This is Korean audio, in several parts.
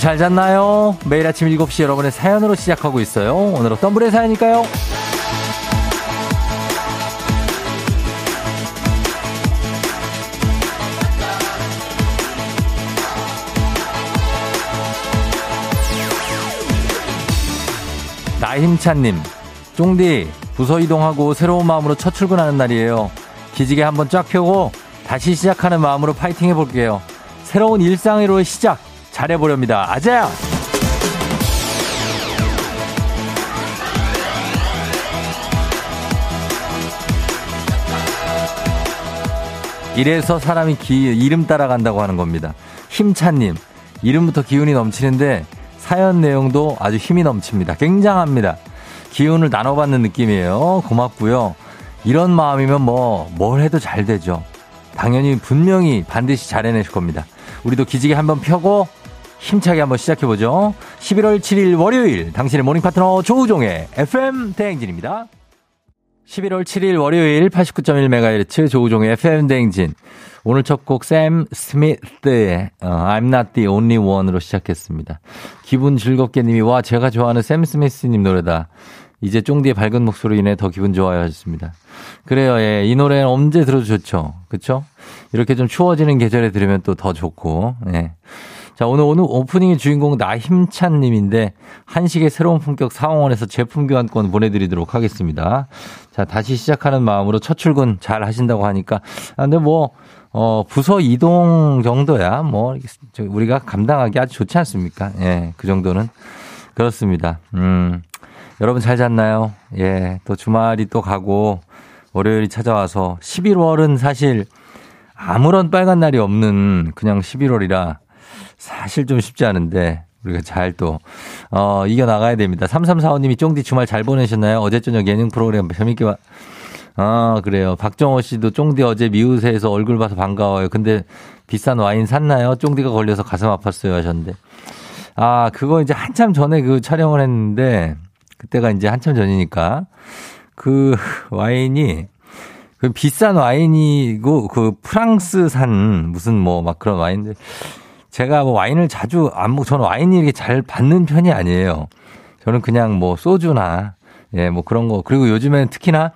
잘 잤나요? 매일 아침 7시 여러분의 사연으로 시작하고 있어요. 오늘 어떤 분의 사연일까요? 나힘찬님, 쫑디, 부서 이동하고 새로운 마음으로 첫 출근하는 날이에요. 기지개 한번 쫙 펴고 다시 시작하는 마음으로 파이팅 해볼게요. 새로운 일상으로의 시작 잘해보렵니다. 아자야! 이래서 사람이 기, 이름 따라간다고 하는 겁니다. 힘찬님, 이름부터 기운이 넘치는데 사연 내용도 아주 힘이 넘칩니다. 굉장합니다. 기운을 나눠받는 느낌이에요. 고맙고요. 이런 마음이면 뭐, 뭘 해도 잘 되죠. 당연히 분명히 반드시 잘 해내실 겁니다. 우리도 기지개 한번 펴고 힘차게 한번 시작해보죠. 11월 7일 월요일 당신의 morning 파트너 조우종의 FM 대행진입니다. 11월 7일 월요일 89.1MHz 조우종의 FM 대행진. 오늘 첫 곡 샘 스미스의 어, I'm not the only one으로 시작했습니다. 기분 즐겁게 님이 와 제가 좋아하는 샘 스미스님 노래다. 이제 쫑디의 밝은 목소리로 인해 더 기분 좋아요 하셨습니다. 그래요. 예. 이 노래는 언제 들어도 좋죠. 그쵸? 이렇게 좀 추워지는 계절에 들으면 또 더 좋고. 예. 자, 오늘, 오늘 오프닝의 주인공 나힘찬 님인데, 한식의 새로운 품격 사원에서 제품 교환권 보내 드리도록 하겠습니다. 자, 다시 시작하는 마음으로 첫 출근 잘 하신다고 하니까, 아, 근데 뭐, 어, 부서 이동 정도야, 뭐, 우리가 감당하기 아주 좋지 않습니까? 예, 그 정도는. 그렇습니다. 음. 여러분 잘 잤나요? 예, 또 주말이 또 가고, 월요일이 찾아와서 11월은 사실 아무런 빨간 날이 없는 그냥 11월이라 사실 좀 쉽지 않은데 우리가 잘 또, 어, 이겨나가야 됩니다. 3345님이 쫑디 주말 잘 보내셨나요? 어제 저녁 예능 프로그램 재밌게 봐. 아, 그래요. 박정호 씨도 쫑디 어제 미우새에서 얼굴 봐서 반가워요. 근데 비싼 와인 샀나요? 쫑디가 걸려서 가슴 아팠어요 하셨는데. 아, 그거 이제 한참 전에 그 촬영을 했는데, 그때가 이제 한참 전이니까, 그 와인이 그 비싼 와인이고 그 프랑스산 무슨 뭐 막 그런 와인들 제가 뭐 와인을 자주 안 먹, 저는 와인이 이렇게 잘 받는 편이 아니에요. 저는 그냥 뭐 소주나 예, 뭐 그런 거. 그리고 요즘에는 특히나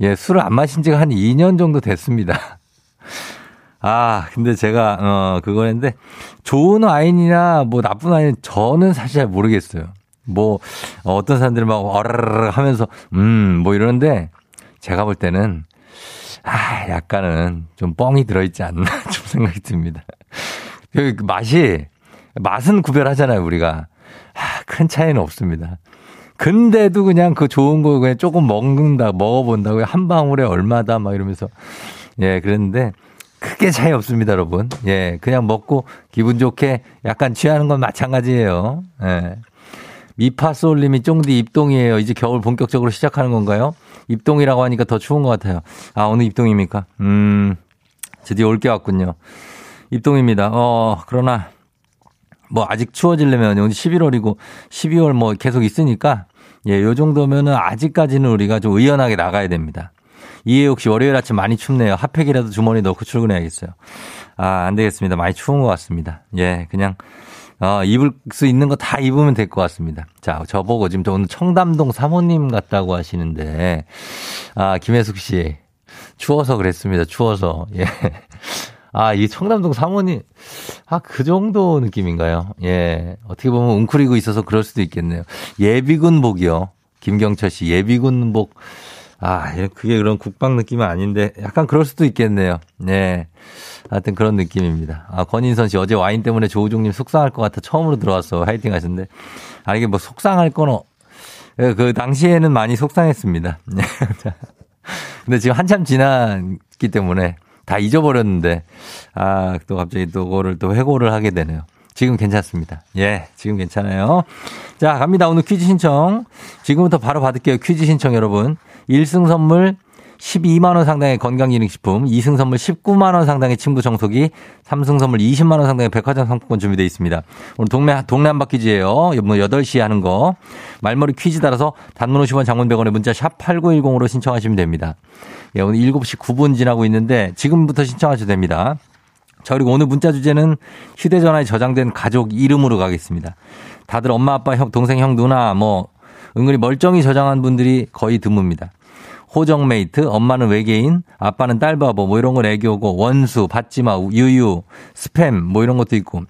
예, 술을 안 마신 지가 한 2년 정도 됐습니다. 아, 근데 제가 어 그거 했는데 좋은 와인이나 뭐 나쁜 와인 저는 사실 잘 모르겠어요. 뭐 어떤 사람들은 막 어라르르 하면서 음 뭐 이러는데 제가 볼 때는 아 약간은 좀 뻥이 들어 있지 않나 좀 생각이 듭니다. 그 맛이 맛은 구별하잖아요 우리가 아, 큰 차이는 없습니다. 근데도 그냥 그 좋은 거 그냥 조금 먹는다 먹어본다고 한 방울에 얼마다 막 이러면서 예 그랬는데 크게 차이 없습니다, 여러분. 예, 그냥 먹고 기분 좋게 약간 취하는 건 마찬가지예요. 예. 미파솔님이 쫑디 입동이에요. 이제 겨울 본격적으로 시작하는 건가요? 입동이라고 하니까 더 추운 것 같아요. 아, 오늘 입동입니까? 음, 드디어 올 게 왔군요. 입동입니다. 어, 그러나, 뭐, 아직 추워지려면 오늘 11월이고 12월 뭐 계속 있으니까, 예, 요 정도면은 아직까지는 우리가 좀 의연하게 나가야 됩니다. 이해옥 씨, 월요일 아침 많이 춥네요. 핫팩이라도 주머니 넣고 출근해야겠어요. 아, 안 되겠습니다. 많이 추운 것 같습니다. 예, 그냥, 어, 입을 수 있는 거 다 입으면 될 것 같습니다. 자, 저보고 지금 저 오늘 청담동 사모님 같다고 하시는데, 아, 김혜숙 씨. 추워서 그랬습니다. 추워서. 예. 아, 이 청담동 사모님, 아, 그 정도 느낌인가요? 예. 어떻게 보면 웅크리고 있어서 그럴 수도 있겠네요. 예비군복이요. 김경철 씨, 예비군복. 아, 그게 그런 국방 느낌은 아닌데, 약간 그럴 수도 있겠네요. 네. 하여튼 그런 느낌입니다. 아, 권인선 씨, 어제 와인 때문에 조우종님 속상할 것 같아 처음으로 들어왔어. 화이팅 하셨는데. 아, 이게 뭐 속상할 거는, 예, 그 당시에는 많이 속상했습니다. 네. 근데 지금 한참 지났기 때문에 다 잊어버렸는데, 아, 또 갑자기 또 그거를 또 회고를 하게 되네요. 지금 괜찮습니다. 예, 지금 괜찮아요. 자, 갑니다. 오늘 퀴즈 신청. 지금부터 바로 받을게요. 퀴즈 신청 여러분. 1승 선물 12만원 상당의 건강기능식품, 2승 선물 19만원 상당의 침구 청소기, 3승 선물 20만원 상당의 백화점 상품권 준비되어 있습니다. 오늘 동네, 동네 한바퀴즈예요 8시에 하는 거. 말머리 퀴즈 따라서 단문 50원 장문 100원의 문자 샵 8910으로 신청하시면 됩니다. 예, 오늘 7시 9분 지나고 있는데 지금부터 신청하셔도 됩니다. 자, 그리고 오늘 문자 주제는 휴대전화에 저장된 가족 이름으로 가겠습니다. 다들 엄마, 아빠, 형, 동생, 형, 누나, 뭐, 은근히 멀쩡히 저장한 분들이 거의 드뭅니다. 호정메이트, 엄마는 외계인, 아빠는 딸바보, 뭐 이런 건 애교고, 원수, 받지마, 유유, 스팸, 뭐 이런 것도 있고,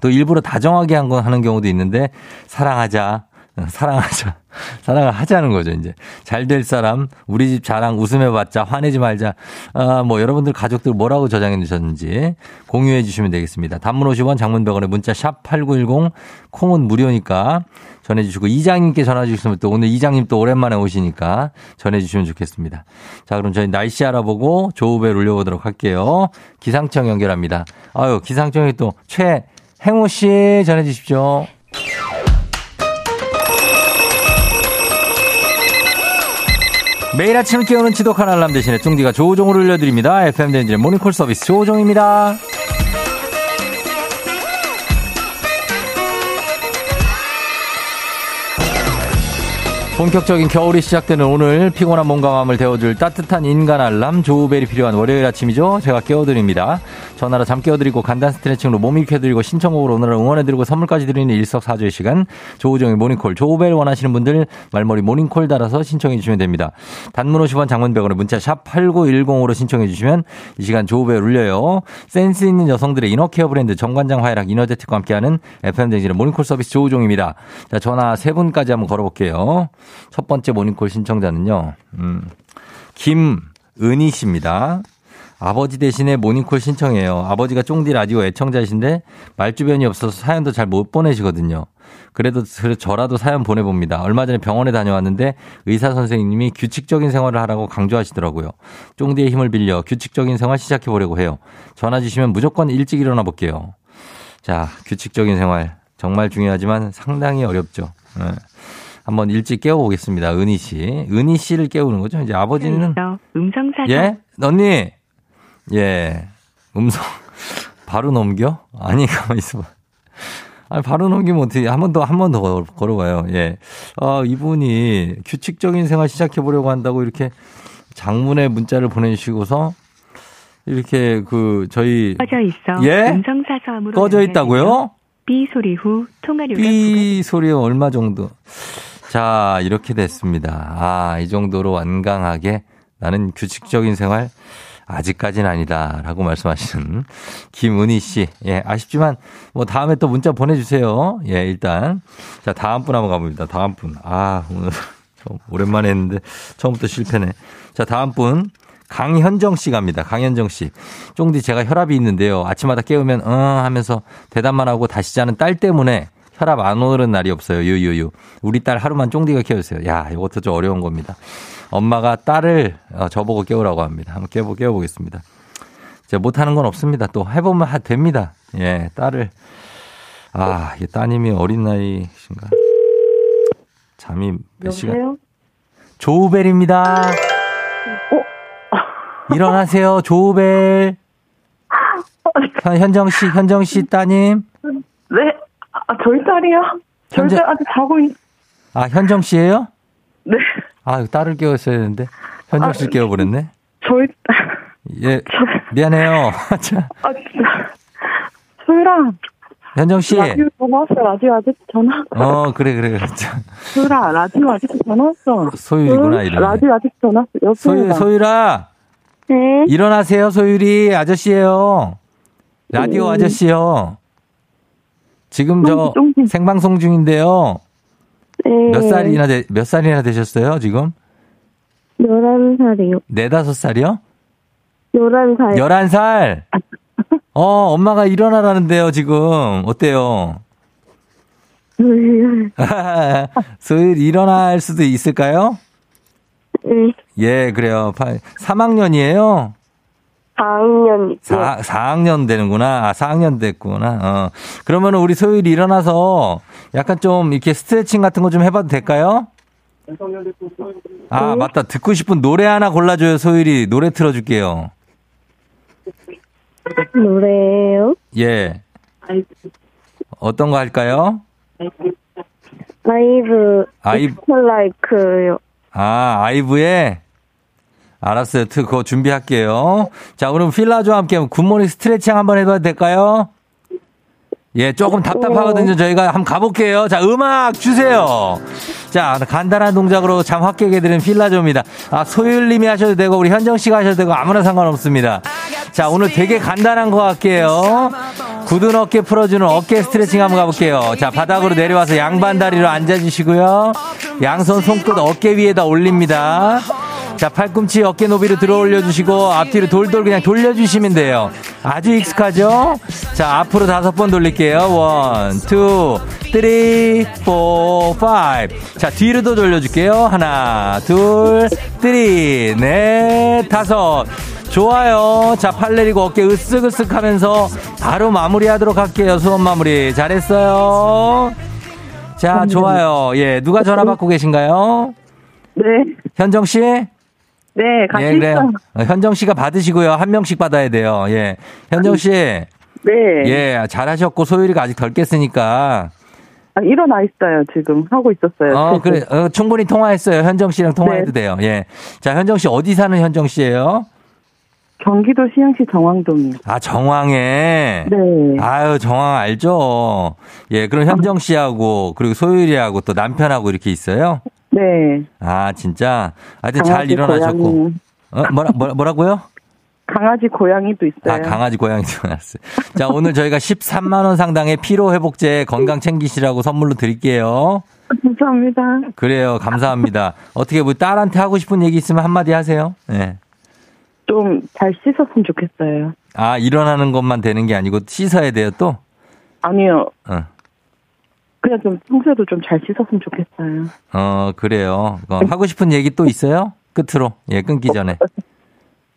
또 일부러 다정하게 한거 하는 경우도 있는데, 사랑하자, 사랑하자. 사랑을 하자는 거죠, 이제. 잘 될 사람, 우리 집 자랑 웃음해봤자, 화내지 말자. 아, 뭐, 여러분들 가족들 뭐라고 저장해 주셨는지 공유해 주시면 되겠습니다. 단문 50원, 장문 100원에 문자 샵 8910, 콩은 무료니까 전해주시고, 이장님께 전화 주시면 또 오늘 이장님 또 오랜만에 오시니까 전해주시면 좋겠습니다. 자, 그럼 저희 날씨 알아보고 조우벨 올려보도록 할게요. 기상청 연결합니다. 아유, 기상청에 또 최행우 씨 전해주십시오. 매일 아침 깨우는 지독한 알람 대신에 쫑디가 조우종을 올려드립니다. FM 댄진의 모닝콜 서비스 조우종입니다. 본격적인 겨울이 시작되는 오늘 피곤한 몸과 마음을 데워줄 따뜻한 인간 알람 조우벨이 필요한 월요일 아침이죠. 제가 깨워드립니다. 전화로 잠 깨워드리고 간단 스트레칭으로 몸 일으켜드리고 신청곡으로 오늘을 응원해드리고 선물까지 드리는 일석사조의 시간 조우종의 모닝콜 조우벨 원하시는 분들 말머리 모닝콜 달아서 신청해 주시면 됩니다. 단문 50원 장문 100원에 문자 샵 8910으로 신청해 주시면 이 시간 조우벨 울려요. 센스 있는 여성들의 inner care 브랜드 정관장 화이락 이너제틱과 함께하는 FM댕진의 모닝콜 서비스 조우종입니다. 자 전화 세 분까지 한번 걸어볼게요. 첫 번째 모닝콜 신청자는요. 음, 김은희 씨입니다. 아버지 대신에 모닝콜 신청해요. 아버지가 쫑디 라디오 애청자이신데 말주변이 없어서 사연도 잘 못 보내시거든요. 그래도 저라도 사연 보내봅니다. 얼마 전에 병원에 다녀왔는데 의사 선생님이 규칙적인 생활을 하라고 강조하시더라고요. 쫑디의 힘을 빌려 규칙적인 생활 시작해 보려고 해요. 전화 주시면 무조건 일찍 일어나 볼게요. 자, 규칙적인 생활 정말 중요하지만 상당히 어렵죠. 네. 한번 일찍 깨워보겠습니다. 은희 씨. 은희 씨를 깨우는 거죠. 이제 아버지는. 음성 사정. 예? 언니! 예. 음성. 바로 넘겨? 아니, 가만히 있어봐. 아니, 바로 넘기면 어떻게, 한 번 더, 한 번 더 걸어봐요. 예. 아, 이분이 규칙적인 생활 시작해보려고 한다고 이렇게 장문의 문자를 보내주시고서 이렇게 그, 저희. 꺼져 있어. 예? 음성 사서함으로. 꺼져 있다고요? 삐 소리 후 통화료가. 삐 소리 얼마 정도? 자, 이렇게 됐습니다. 아, 이 정도로 완강하게 나는 규칙적인 생활 아직까지는 아니다. 라고 말씀하시는 김은희 씨. 예, 아쉽지만 뭐 다음에 또 문자 보내주세요. 예, 일단. 자, 다음 분 한번 가봅니다. 다음 분. 아, 오늘 오랜만에 했는데 처음부터 실패네. 자, 다음 분. 강현정 씨 갑니다. 강현정 씨. 쫑디 제가 혈압이 있는데요. 아침마다 깨우면 어 하면서 대답만 하고 다시 자는 딸 때문에 혈압 안 오르는 날이 없어요. 유유유. 우리 딸 하루만 쫑디가 깨워주세요. 야, 이것도 좀 어려운 겁니다. 엄마가 딸을 어, 저보고 깨우라고 합니다. 한번 깨워, 깨워보겠습니다. 제가 못하는 건 없습니다. 또 해보면 하, 됩니다. 예, 딸을. 아, 이 따님이 어린 나이신가? 잠이 몇 시간? 여보세요? 조우벨입니다. 어? 일어나세요, 조우벨. 현- 현정 씨, 현정 씨 따님. 네, 아, 저희 딸이요. 저희 현재- 딸 아직 자고 있, 아, 현정 씨예요? 네. 아, 딸을 깨웠어야 되는데. 현정 씨 아, 깨워버렸네. 저희, 예, 미안해요. 자, 아, 진짜. 소율아, 현정 씨. 라디오 전화 왔어, 라디오 아저씨 전화. 어, 그래, 그래. 자, 소율아, 라디오 아저씨 전화 왔어. 소율이구나, 응? 이름이. 라디오 아저씨 전화 왔어. 소율, 여보세요. 소율아. 네. 일어나세요, 소율이. 아저씨예요 라디오 음. 아저씨요. 지금 저. 생방송 중인데요. 네. 몇 살이나, 되, 몇 살이나 되셨어요, 지금? 11살이요. 네다섯 살이요? 11살. 열한 살 어, 엄마가 일어나라는데요, 지금. 어때요? 소율 일어날 수도 있을까요? 네. 예, 그래요. 3학년이에요? 4학년. 4, 4학년 되는구나. 아, 4학년 됐구나. 어. 그러면 우리 소율이 일어나서 약간 좀 이렇게 스트레칭 같은 거 좀 해봐도 될까요? 아, 맞다. 듣고 싶은 노래 하나 골라줘요, 소율이. 노래 틀어줄게요. 노래예요? 예. 어떤 거 할까요? 아이브. 아이- 펄라이크요. 아, 아이브의, 알았어요. 트, 그거 준비할게요. 자, 그럼 필라조와 함께 good morning 스트레칭 한번 해봐도 될까요? 예, 조금 답답하거든요. 저희가 한번 가볼게요. 자, 음악 주세요. 자, 간단한 동작으로 잠 확 깨게 되는 필라조입니다. 아, 소율님이 하셔도 되고, 우리 현정 씨가 하셔도 되고, 아무나 상관없습니다. 자, 오늘 되게 간단한 거 할게요. 굳은 어깨 풀어주는 어깨 스트레칭 한번 가볼게요. 자, 바닥으로 내려와서 양반 다리로 앉아주시고요. 양손 손끝 어깨 위에다 올립니다. 자, 팔꿈치 어깨 높이로 들어 올려주시고, 앞뒤로 돌돌 그냥 돌려주시면 돼요. 아주 익숙하죠? 자, 앞으로 다섯 번 돌릴게요. one, two, three, four, five. 자, 뒤로도 돌려줄게요. 하나, 둘, three, 넷, 다섯. 좋아요. 자, 팔 내리고 어깨 으쓱으쓱 하면서 바로 마무리 하도록 할게요. 수업 마무리. 잘했어요. 자, 좋아요. 예, 누가 전화 받고 계신가요? 네, 현정 씨? 네, 같이 예, 그래요. 있어요. 어, 현정 씨가 받으시고요. 한 명씩 받아야 돼요. 예. 현정 씨. 네, 예, 잘하셨고 소율이가 아직 덜 깼으니까. 아, 일어나 있어요. 지금 하고 있었어요. 어, 그래. 어, 충분히 통화했어요. 현정 씨랑 통화해도 네. 돼요. 예. 자, 현정 씨 어디 사는 현정 씨예요? 경기도 시흥시 정왕동이요. 아, 정황에. 네, 아유, 정황 알죠? 예, 그럼 현정 씨하고, 그리고 소율이하고 또 남편하고 이렇게 있어요? 네. 아, 진짜. 하여튼 잘 일어나셨고. 고양이, 어, 뭐라, 뭐라, 뭐라고요? 강아지 고양이도 있어요. 아, 강아지 고양이도 나왔어요. 자, 오늘 저희가 13만원 상당의 피로회복제 건강 챙기시라고 선물로 드릴게요. 감사합니다. 그래요. 감사합니다. 어떻게 뭐 딸한테 하고 싶은 얘기 있으면 한마디 하세요. 네. 좀 잘 씻었으면 좋겠어요. 아, 일어나는 것만 되는 게 아니고 씻어야 돼요, 또? 아니요, 어, 그냥 좀 평소에도 좀 잘 씻었으면 좋겠어요. 어 그래요. 어, 하고 싶은 얘기 또 있어요? 끝으로. 예, 끊기 전에.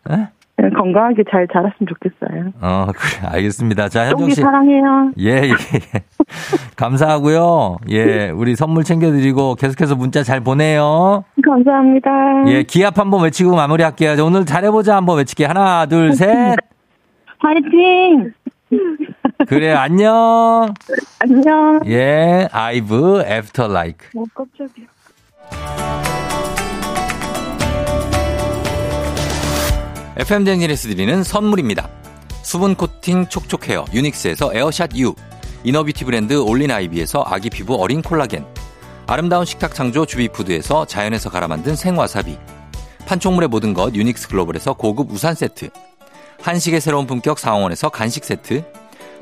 예? 그냥 건강하게 잘 자랐으면 좋겠어요. 어, 그래. 알겠습니다. 자, 현정 씨. 사랑해요. 예, 예, 예. 감사하고요. 예, 우리 선물 챙겨드리고 계속해서 문자 잘 보내요. 감사합니다. 예, 기합 한번 외치고 마무리할게요. 자, 오늘 잘해보자 한번 외칠게요. 하나, 둘, 셋. 파이팅! 그래, 안녕. 안녕. 예, 아이브, After LIKE. 어, 깜짝이야. FM 댕진에서 드리는 선물입니다. 수분 코팅 촉촉 헤어 유닉스에서 에어샷 U, inner beauty 브랜드 올린 아이비에서 아기 피부 어린 콜라겐, 아름다운 식탁 창조 주비푸드에서 자연에서 갈아 만든 생와사비, 판촉물의 모든 것 유닉스 글로벌에서 고급 우산 세트, 한식의 새로운 품격 상원에서 간식 세트,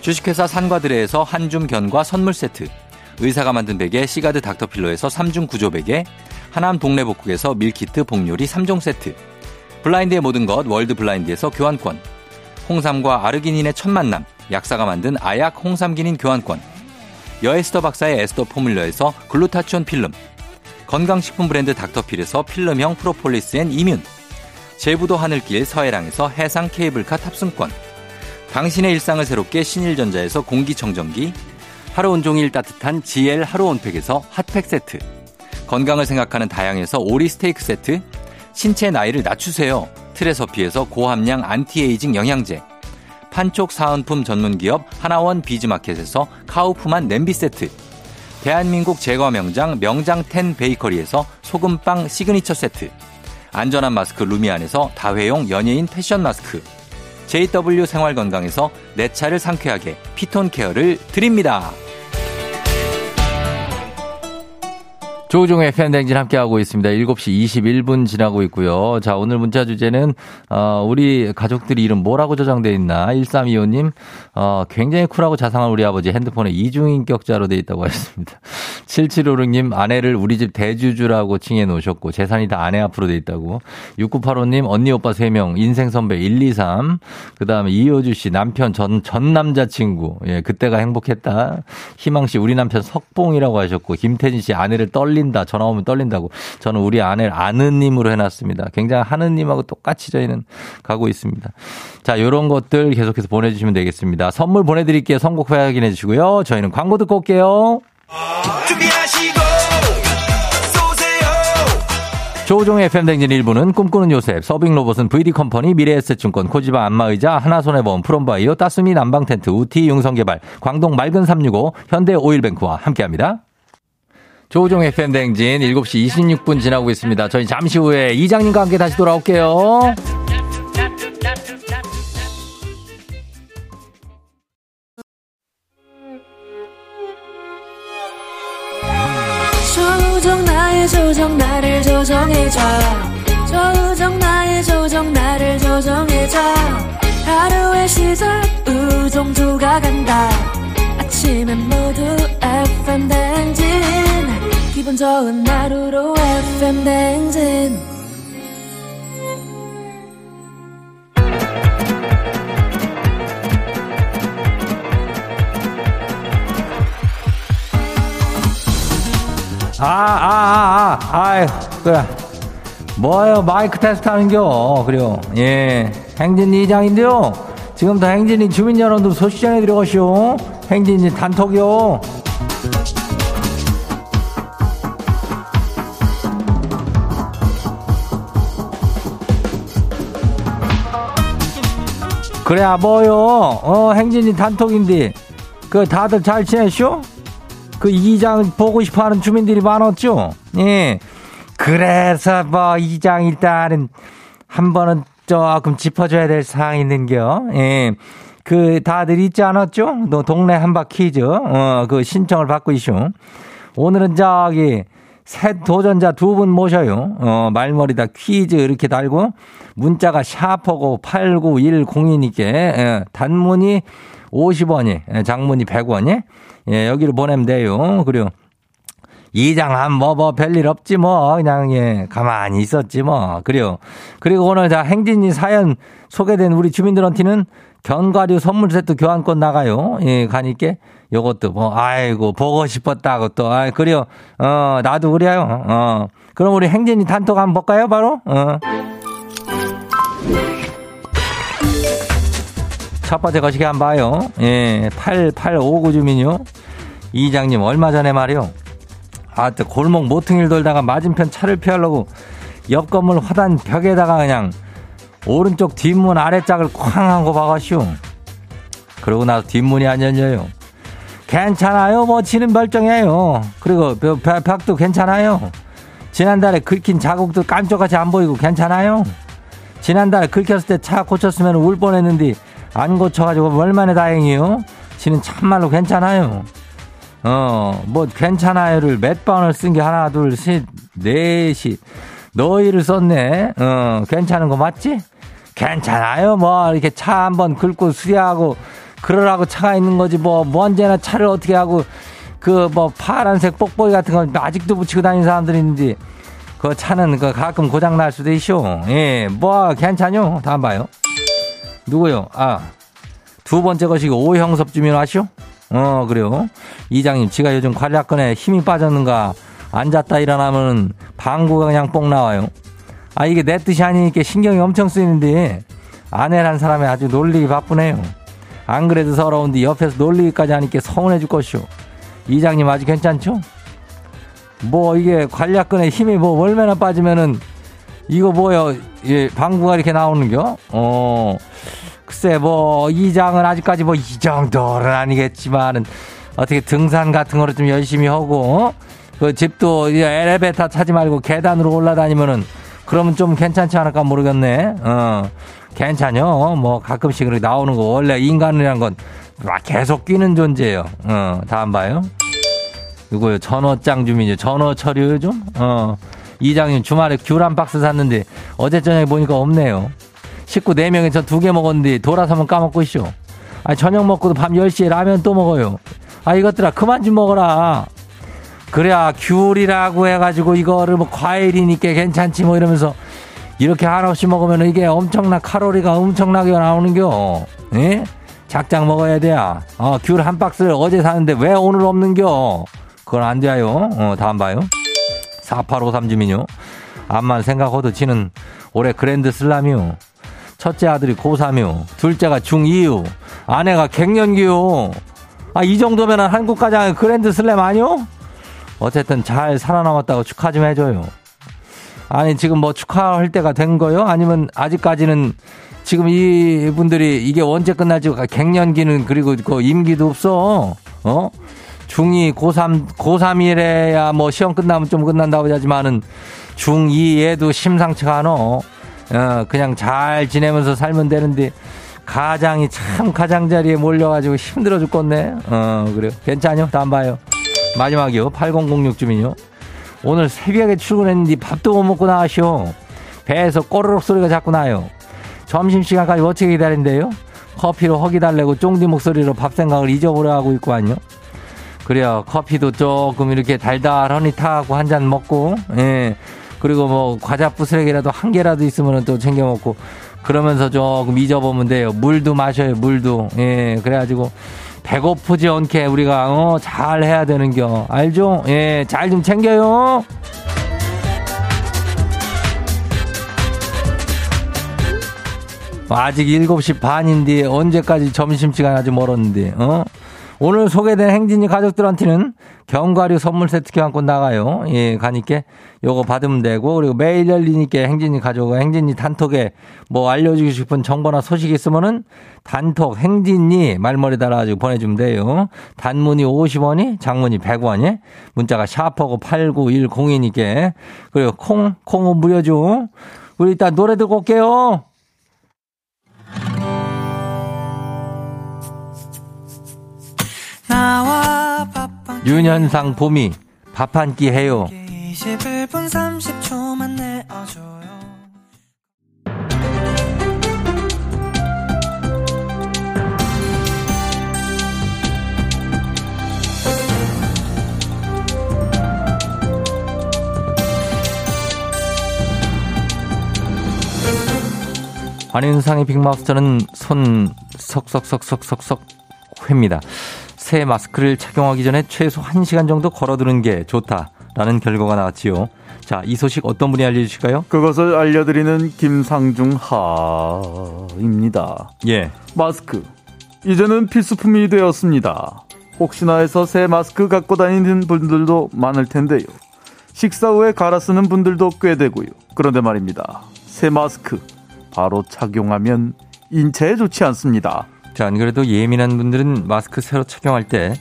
주식회사 산과드레에서 한줌 견과 선물 세트, 의사가 만든 베개 시가드 닥터필로에서 3중 구조 베개, 하남 동래복국에서 밀키트 복요리 3종 세트, 블라인드의 모든 것 월드 블라인드에서 교환권, 홍삼과 아르기닌의 첫 만남, 약사가 만든 아약 홍삼기닌 교환권, 여에스더 박사의 에스더 포뮬러에서 글루타치온 필름, 건강식품 브랜드 닥터필에서 필름형 프로폴리스 앤 이뮨, 제부도 하늘길 서해랑에서 해상 케이블카 탑승권, 당신의 일상을 새롭게 신일전자에서 공기청정기, 하루 온종일 따뜻한 GL 하루 온팩에서 핫팩 세트, 건강을 생각하는 다양에서 오리 스테이크 세트, 신체 나이를 낮추세요. 트레서피에서 고함량 안티에이징 영양제, 판촉 사은품 전문기업 하나원 비즈마켓에서 카우프만 냄비 세트, 대한민국 제과 명장 명장텐 베이커리에서 소금빵 시그니처 세트, 안전한 마스크 루미안에서 다회용 연예인 패션 마스크, JW 생활건강에서 내 차를 상쾌하게 피톤 케어를 드립니다. 조종의 팬댕진 함께하고 있습니다. 7시 21분 지나고 있고요. 자, 오늘 문자 주제는, 어, 우리 가족들이 이름 뭐라고 저장돼 있나? 1325님, 어, 굉장히 쿨하고 자상한 우리 아버지 핸드폰에 이중인격자로 돼 있다고 하셨습니다. 7756님, 아내를 우리 집 대주주라고 칭해 놓으셨고, 재산이 다 아내 앞으로 돼 있다고. 6985님, 언니 오빠 3명, 인생 선배 1, 2, 3. 그 다음에 이효주 씨, 남편 전, 전 남자친구. 예, 그때가 행복했다. 희망 씨, 우리 남편 석봉이라고 하셨고, 김태진 씨, 아내를 떨리 떨린다. 전화 오면 떨린다고. 저는 우리 아내를 아느님으로 해놨습니다. 굉장히 하느님하고 똑같이 저희는 가고 있습니다. 자, 요런 것들 계속해서 보내주시면 되겠습니다. 선물 보내드릴게요. 선곡 확인해 주시고요. 저희는 광고 듣고 올게요. 준비하시고 조종의 FM댕진 일부는 꿈꾸는 요셉, 서빙 로봇은 VD컴퍼니, 미래에셋증권, 코지바 안마의자, 하나손해보험, 프롬바이오, 따스미 난방텐트, 우티 융성개발, 광동 맑은 365, 현대 오일뱅크와 함께합니다. 조종의 FM댕진 7시 26분 지나고 있습니다. 저희 잠시 후에 이장님과 함께 다시 돌아올게요. 조정 나의 조정 나를 조정해줘 조정 나의 조정 나를 조정해줘 하루의 시절 우정조가 간다 아침엔 모두 FM 댕진 기분 좋은 하루로 FM 댕진 아, 아, 아, 아, 아이, 그래. 뭐예요, 마이크 테스트 하는겨. 그래요. 예. 행진이 이장인데요. 지금부터 행진이 주민 여러분들 소식 전해 드려가시오. 행진이 단톡이요. 그래, 아, 뭐요. 어, 행진이 단톡인데. 그, 다들 잘 지내시오? 그 이장 보고 싶어 하는 주민들이 많았죠? 예. 그래서 뭐 이장 일단은 한 번은 조금 짚어줘야 될 사항이 있는겨. 예. 그 다들 있지 않았죠? 너 동네 한바 퀴즈. 어, 그 신청을 받고 있쇼. 오늘은 저기 새 도전자 두 분 모셔요. 어, 말머리다 퀴즈 이렇게 달고 문자가 샤퍼고 8910이니까 예, 단문이 50원이, 예, 장문이 100원이 예, 여기로 보내면 돼요. 그리고 이장한 뭐, 뭐, 별일 없지 뭐. 그냥, 예, 가만히 있었지 뭐. 그래요. 그리고 오늘 자, 행진이 사연 소개된 우리 주민들한테는 견과류 선물 세트 교환권 나가요. 예, 가니까 요것도 뭐, 아이고, 보고 싶었다고 또, 아 그래요. 어, 나도 그래요. 어. 그럼 우리 행진이 단톡 한번 볼까요, 바로? 어. 첫 번째 거시기 한번 봐요. 예, 8859 주민요. 이장님, 얼마 전에 말이요. 아, 또 골목 모퉁이를 돌다가 맞은편 차를 피하려고 옆 건물 화단 벽에다가 그냥 오른쪽 뒷문 아래짝을 쾅 하고 박았슈. 그러고 나서 뒷문이 안 열려요. 괜찮아요. 뭐 지는 멀쩡해요. 그리고 벽- 벽- 벽도 괜찮아요. 지난달에 긁힌 자국도 깜짝같이 안 보이고 괜찮아요. 지난달에 긁혔을 때 차 고쳤으면 울 뻔했는데 안 고쳐가지고 얼마나 다행이요. 지는 참말로 괜찮아요. 어, 뭐 괜찮아요를 몇 번을 쓴 게 하나, 둘, 셋, 넷이 너희를 썼네. 어, 괜찮은 거 맞지? 괜찮아요. 뭐 이렇게 차 한번 긁고 수리하고 그러라고 차가 있는 거지 뭐, 뭐 언제나 차를 어떻게 하고 그 뭐 파란색 뽁뽁이 같은 거 아직도 붙이고 다니는 사람들이 있는데 그 차는 그 가끔 고장 날 수도 있쇼. 예, 뭐 괜찮요. 다음 봐요. 누구요? 아, 두 번째 것이 오형섭 주민 아시오? 어, 그래요. 이장님, 지가 요즘 관략근에 힘이 빠졌는가, 앉았다 일어나면 방구가 그냥 뽕 나와요. 아, 이게 내 뜻이 아니니까 신경이 엄청 쓰이는데, 아내란 사람이 아주 놀리기 바쁘네요. 안 그래도 서러운데 옆에서 놀리기까지 하니까 서운해 줄 것이오. 이장님 아주 괜찮죠? 뭐, 이게 관략근에 힘이 뭐 얼마나 빠지면은, 이거 뭐요, 예, 방구가 이렇게 나오는겨? 어, 글쎄 뭐 이장은 아직까지 뭐 이 정도는 아니겠지만은 어떻게 등산 같은 거를 좀 열심히 하고 어? 그 집도 엘리베이터 타지 말고 계단으로 올라다니면은 그러면 좀 괜찮지 않을까 모르겠네. 어. 괜찮요. 뭐 가끔씩 그렇게 나오는 거 원래 인간이란 건 막 계속 끼는 존재예요. 어. 다음 봐요. 이거요. 전어장 주민이요. 전어 처리요 좀. 어. 이장님 주말에 귤 한 박스 샀는데 어제 저녁에 보니까 없네요. 식구 4명이 저 두 개 먹었는데 돌아서면 까먹고 있쇼. 아 저녁 먹고도 밤 10시에 라면 또 먹어요. 아, 이것들아, 그만 좀 먹어라. 그래야 귤이라고 해가지고 이거를 뭐 과일이니까 괜찮지 뭐 이러면서 이렇게 하나씩 먹으면 이게 엄청나 카로리가 엄청나게 나오는겨. 예? 작작 먹어야 돼야. 어, 귤 한 박스를 어제 사는데 왜 오늘 없는겨? 그건 안 돼요. 어, 다음 봐요. 4853 주민요. 암만 생각해도 지는 올해 그랜드 슬람이요. 첫째 아들이 고3이요. 둘째가 중2요. 아내가 갱년기요. 아, 이 정도면 한국 가장의 그랜드 슬램 아니요? 어쨌든 잘 살아남았다고 축하 좀 해줘요. 아니, 지금 뭐 축하할 때가 된 거요? 아니면 아직까지는 지금 이 분들이 이게 언제 끝날지 갱년기는 그리고 그 임기도 없어. 어? 중2, 고3, 고3이래야 뭐 시험 끝나면 좀 끝난다고 하지만은 중2에도 심상치가 않아. 어, 그냥 잘 지내면서 살면 되는데 가장이 참 가장자리에 몰려가지고 힘들어 죽겠네. 어, 그래요. 괜찮요? 다음 봐요. 마지막이요. 8006 주민요. 오늘 새벽에 출근했는데 밥도 못 먹고 나가시오. 배에서 꼬르륵 소리가 자꾸 나요. 점심시간까지 어떻게 기다린대요? 커피로 허기 달래고 쫑디 목소리로 밥 생각을 잊어버려 하고 있고 아니요? 그래요. 커피도 조금 이렇게 달달하니 타고 한 잔 먹고, 예. 그리고 뭐 과자 부스러기라도 한 개라도 있으면 또 챙겨 먹고 그러면서 조금 잊어보면 돼요. 물도 마셔요. 물도. 예. 그래가지고 배고프지 않게 우리가 어, 잘 해야 되는 겨. 알죠? 예. 잘 좀 챙겨요. 아직 7시 반인데 언제까지 점심시간 아직 멀었는데 어? 오늘 소개된 행진이 가족들한테는 견과류 선물 세트 교환권 나가요. 예, 가니까 요거 받으면 되고 그리고 매일 열리니까 행진이 가족 행진이 단톡에 뭐 알려주고 싶은 정보나 소식 있으면은 단톡 행진이 말머리 달아가지고 보내주면 돼요. 단문이 50원이 장문이 100원이 문자가 샤퍼고 8910이니까 그리고 콩 콩은 무료죠. 우리 일단 노래 듣고 올게요. 윤현상 봄이 밥 한 끼 해요. 21분 30초만 내어줘요 안윤상의 빅마우스는 손 석석석석석석 회입니다. 새 마스크를 착용하기 전에 최소 1시간 정도 걸어두는 게 좋다라는 결과가 나왔지요. 자, 이 소식 어떤 분이 알려주실까요? 그것을 알려드리는 김상중 하입니다. 예. 마스크. 이제는 필수품이 되었습니다. 혹시나 해서 새 마스크 갖고 다니는 분들도 많을 텐데요. 식사 후에 갈아 쓰는 분들도 꽤 되고요. 그런데 말입니다. 새 마스크 바로 착용하면 인체에 좋지 않습니다. 자, 안 그래도 예민한 분들은 마스크 새로 착용할 때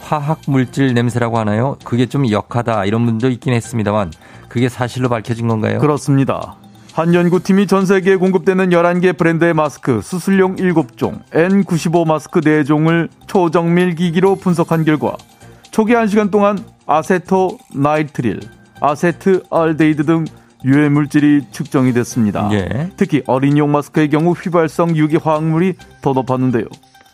화학 물질 냄새라고 하나요? 그게 좀 역하다 이런 분도 있긴 했습니다만 그게 사실로 밝혀진 건가요? 그렇습니다. 한 연구팀이 전 세계에 공급되는 11개 브랜드의 마스크 수술용 7종, N95 마스크 4종을 초정밀 기기로 분석한 결과 초기 1시간 동안 아세토 나이트릴, 아세트 알데히드 등 유해 물질이 측정이 됐습니다. 예. 특히 어린이용 마스크의 경우 휘발성 유기 화학물이 더 높았는데요.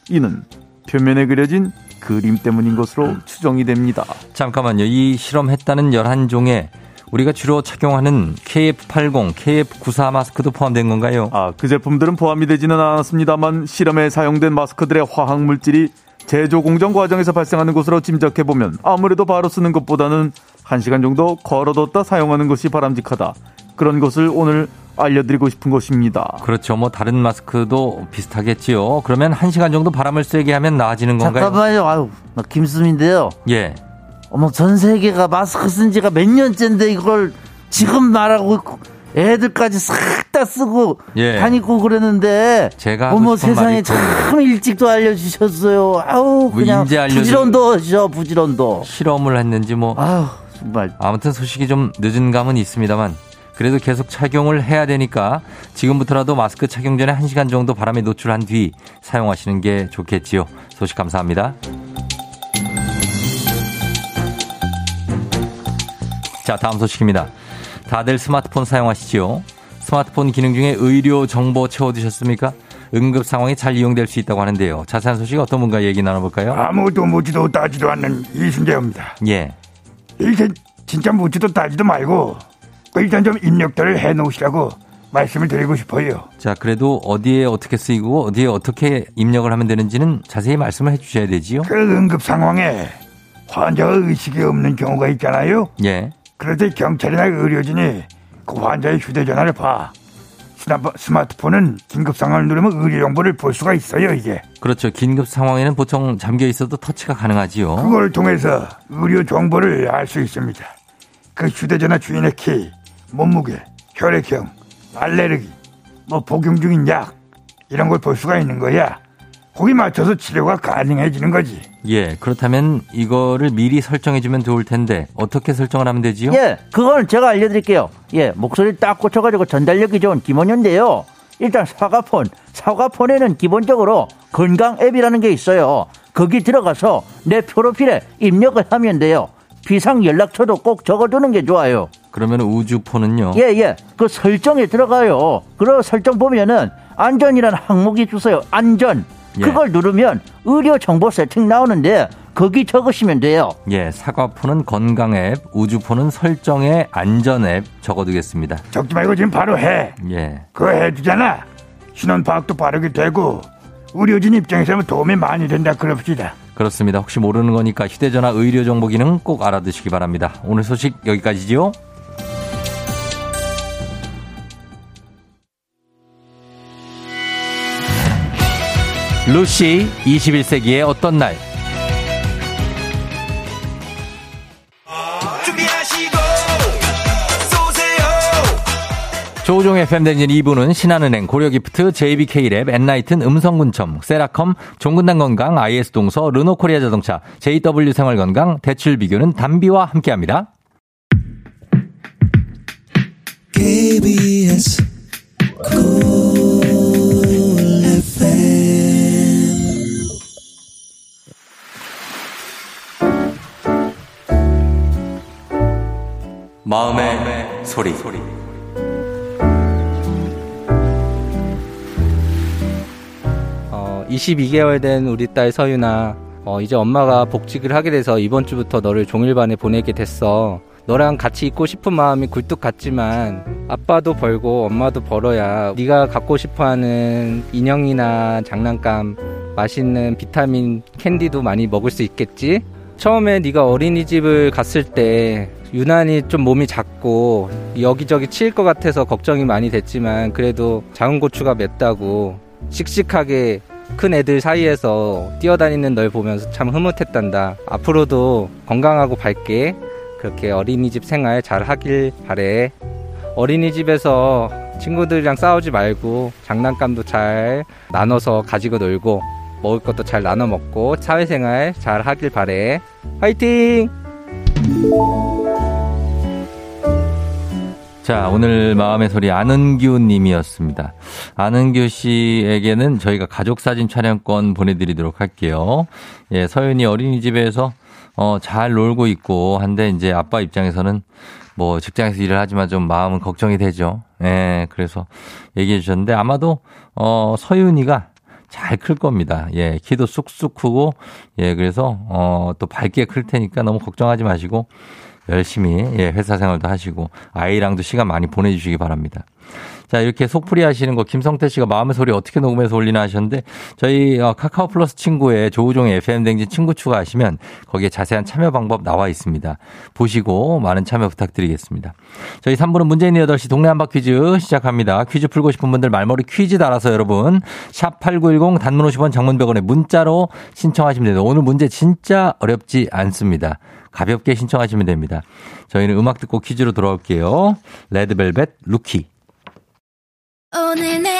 이는 표면에 그려진 그림 때문인 것으로 추정이 됩니다. 잠깐만요. 이 실험했다는 11종에 우리가 주로 착용하는 KF80, KF94 마스크도 포함된 건가요? 아, 그 제품들은 포함이 되지는 않았습니다만 실험에 사용된 마스크들의 화학 물질이 제조 공정 과정에서 발생하는 것으로 짐작해 보면 아무래도 바로 쓰는 것보다는 1시간 정도 걸어뒀다 사용하는 것이 바람직하다. 그런 것을 오늘 알려드리고 싶은 것입니다. 그렇죠. 뭐 다른 마스크도 비슷하겠지요. 그러면 1시간 정도 바람을 쐬게 하면 나아지는 건가요? 잠깐만요. 아유, 나 김수민인데요. 예. 어머, 전 세계가 마스크 쓴 지가 몇 년째인데 이걸 지금 말하고 있고 애들까지 싹 다 쓰고 예. 다니고 그러는데 제가 어머 세상에 참 일찍도 알려주셨어요. 아우 뭐 그냥 알려주- 부지런도 하셔 부지런도. 실험을 했는지 뭐 아우 정말 아무튼 소식이 좀 늦은 감은 있습니다만 그래도 계속 착용을 해야 되니까 지금부터라도 마스크 착용 전에 1시간 정도 바람에 노출한 뒤 사용하시는 게 좋겠지요. 소식 감사합니다. 자, 다음 소식입니다. 다들 스마트폰 사용하시지요? 스마트폰 기능 중에 의료 정보 채워두셨습니까? 응급 상황에 잘 이용될 수 있다고 하는데요. 자세한 소식 어떤 분과 얘기 나눠볼까요? 아무도 묻지도 따지도 않는 이순재입니다. 예. 이제 진짜 묻지도 따지도 말고 그 일단 좀 입력들을 해놓으시라고 말씀을 드리고 싶어요. 자, 그래도 어디에 어떻게 쓰이고 어디에 어떻게 입력을 하면 되는지는 자세히 말씀을 해 주셔야 되지요. 그 응급 상황에 환자가 의식이 없는 경우가 있잖아요. 예. 그런데 경찰이나 의료진이 그 환자의 휴대전화를 봐. 스마트- 스마트폰은 긴급 상황을 누르면 의료 정보를 볼 수가 있어요, 이게. 그렇죠. 긴급 상황에는 보통 잠겨 있어도 터치가 가능하지요. 그걸 통해서 의료 정보를 알 수 있습니다. 그 휴대전화 주인의 키, 몸무게, 혈액형, 알레르기, 뭐 복용 중인 약 이런 걸 볼 수가 있는 거야. 거기 맞춰서 치료가 가능해지는 거지. 예, 그렇다면 이거를 미리 설정해주면 좋을 텐데 어떻게 설정을 하면 되지요? 예, 그건 제가 알려드릴게요. 예, 목소리를 딱 꽂혀가지고 전달력이 좋은 김원현인데요. 일단 사과폰, 사과폰에는 기본적으로 건강 앱이라는 게 있어요. 거기 들어가서 내 프로필에 입력을 하면 돼요. 비상 연락처도 꼭 적어두는 게 좋아요. 그러면 우주폰은요? 예, 예. 그 설정에 들어가요. 그리고 설정 보면은 안전이라는 항목이 있어요. 안전. 예. 그걸 누르면 의료 정보 세팅 나오는데 거기 적으시면 돼요. 예, 사과폰은 건강 앱, 우주폰은 설정의 안전 앱 적어두겠습니다. 적지 말고 지금 바로 해. 예. 그거 해주잖아. 신원 파악도 빠르게 되고 의료진 입장에서는 도움이 많이 된다 그럽시다. 그렇습니다. 혹시 모르는 거니까 휴대전화 의료 정보 기능 꼭 알아두시기 바랍니다. 오늘 소식 여기까지지요. 루시 21세기의 어떤 날? 준비하시고 쏘세요. 조우종의 팬데진 2부는 신한은행, 고려기프트, JBK랩, 엔라이튼, 음성군청, 세라컴, 종근당 건강, IS동서, 르노코리아 자동차, JW 생활건강, 대출비교는 담비와 함께합니다. KBS 22개월 된 우리 딸 서윤아, 어, 이제 엄마가 복직을 하게 돼서 이번 주부터 너를 종일반에 보내게 됐어. 너랑 같이 있고 싶은 마음이 굴뚝 같지만 아빠도 벌고 엄마도 벌어야 네가 갖고 싶어하는 인형이나 장난감, 맛있는 비타민 캔디도 많이 먹을 수 있겠지? 처음에 네가 어린이집을 갔을 때 유난히 좀 몸이 작고 여기저기 치일 것 같아서 걱정이 많이 됐지만 그래도 작은 고추가 맵다고 씩씩하게 큰 애들 사이에서 뛰어다니는 널 보면서 참 흐뭇했단다. 앞으로도 건강하고 밝게 그렇게 어린이집 생활 잘 하길 바래. 어린이집에서 친구들이랑 싸우지 말고 장난감도 잘 나눠서 가지고 놀고 먹을 것도 잘 나눠 먹고 사회생활 잘 하길 바래. 화이팅! 자, 오늘 마음의 소리 안은규 님이었습니다. 안은규 씨에게는 저희가 가족 사진 촬영권 보내드리도록 할게요. 예, 서윤이 어린이집에서 어, 잘 놀고 있고 한데 이제 아빠 입장에서는 뭐 직장에서 일을 하지만 좀 마음은 걱정이 되죠. 예, 그래서 얘기해 주셨는데 아마도 어, 서윤이가 잘클 겁니다. 예, 키도 쑥쑥 크고 예, 그래서 어, 또 밝게 클 테니까 너무 걱정하지 마시고 열심히 예, 회사 생활도 하시고 아이랑도 시간 많이 보내주시기 바랍니다. 자, 이렇게 속풀이 하시는 거 김성태 씨가 마음의 소리 어떻게 녹음해서 올리나 하셨는데 저희 어, 카카오 플러스 친구에 조우종의 FM 댕진 친구 추가하시면 거기에 자세한 참여 방법 나와 있습니다. 보시고 많은 참여 부탁드리겠습니다. 저희 3부는 문제 있는 8시 동네 한바 퀴즈 시작합니다. 퀴즈 풀고 싶은 분들 말머리 퀴즈 달아서 여러분 샵 8910 단문 50원 장문 100원에 문자로 신청하시면 됩니다. 오늘 문제 진짜 어렵지 않습니다. 가볍게 신청하시면 됩니다. 저희는 음악 듣고 퀴즈로 돌아올게요. 레드벨벳 루키. 오늘 내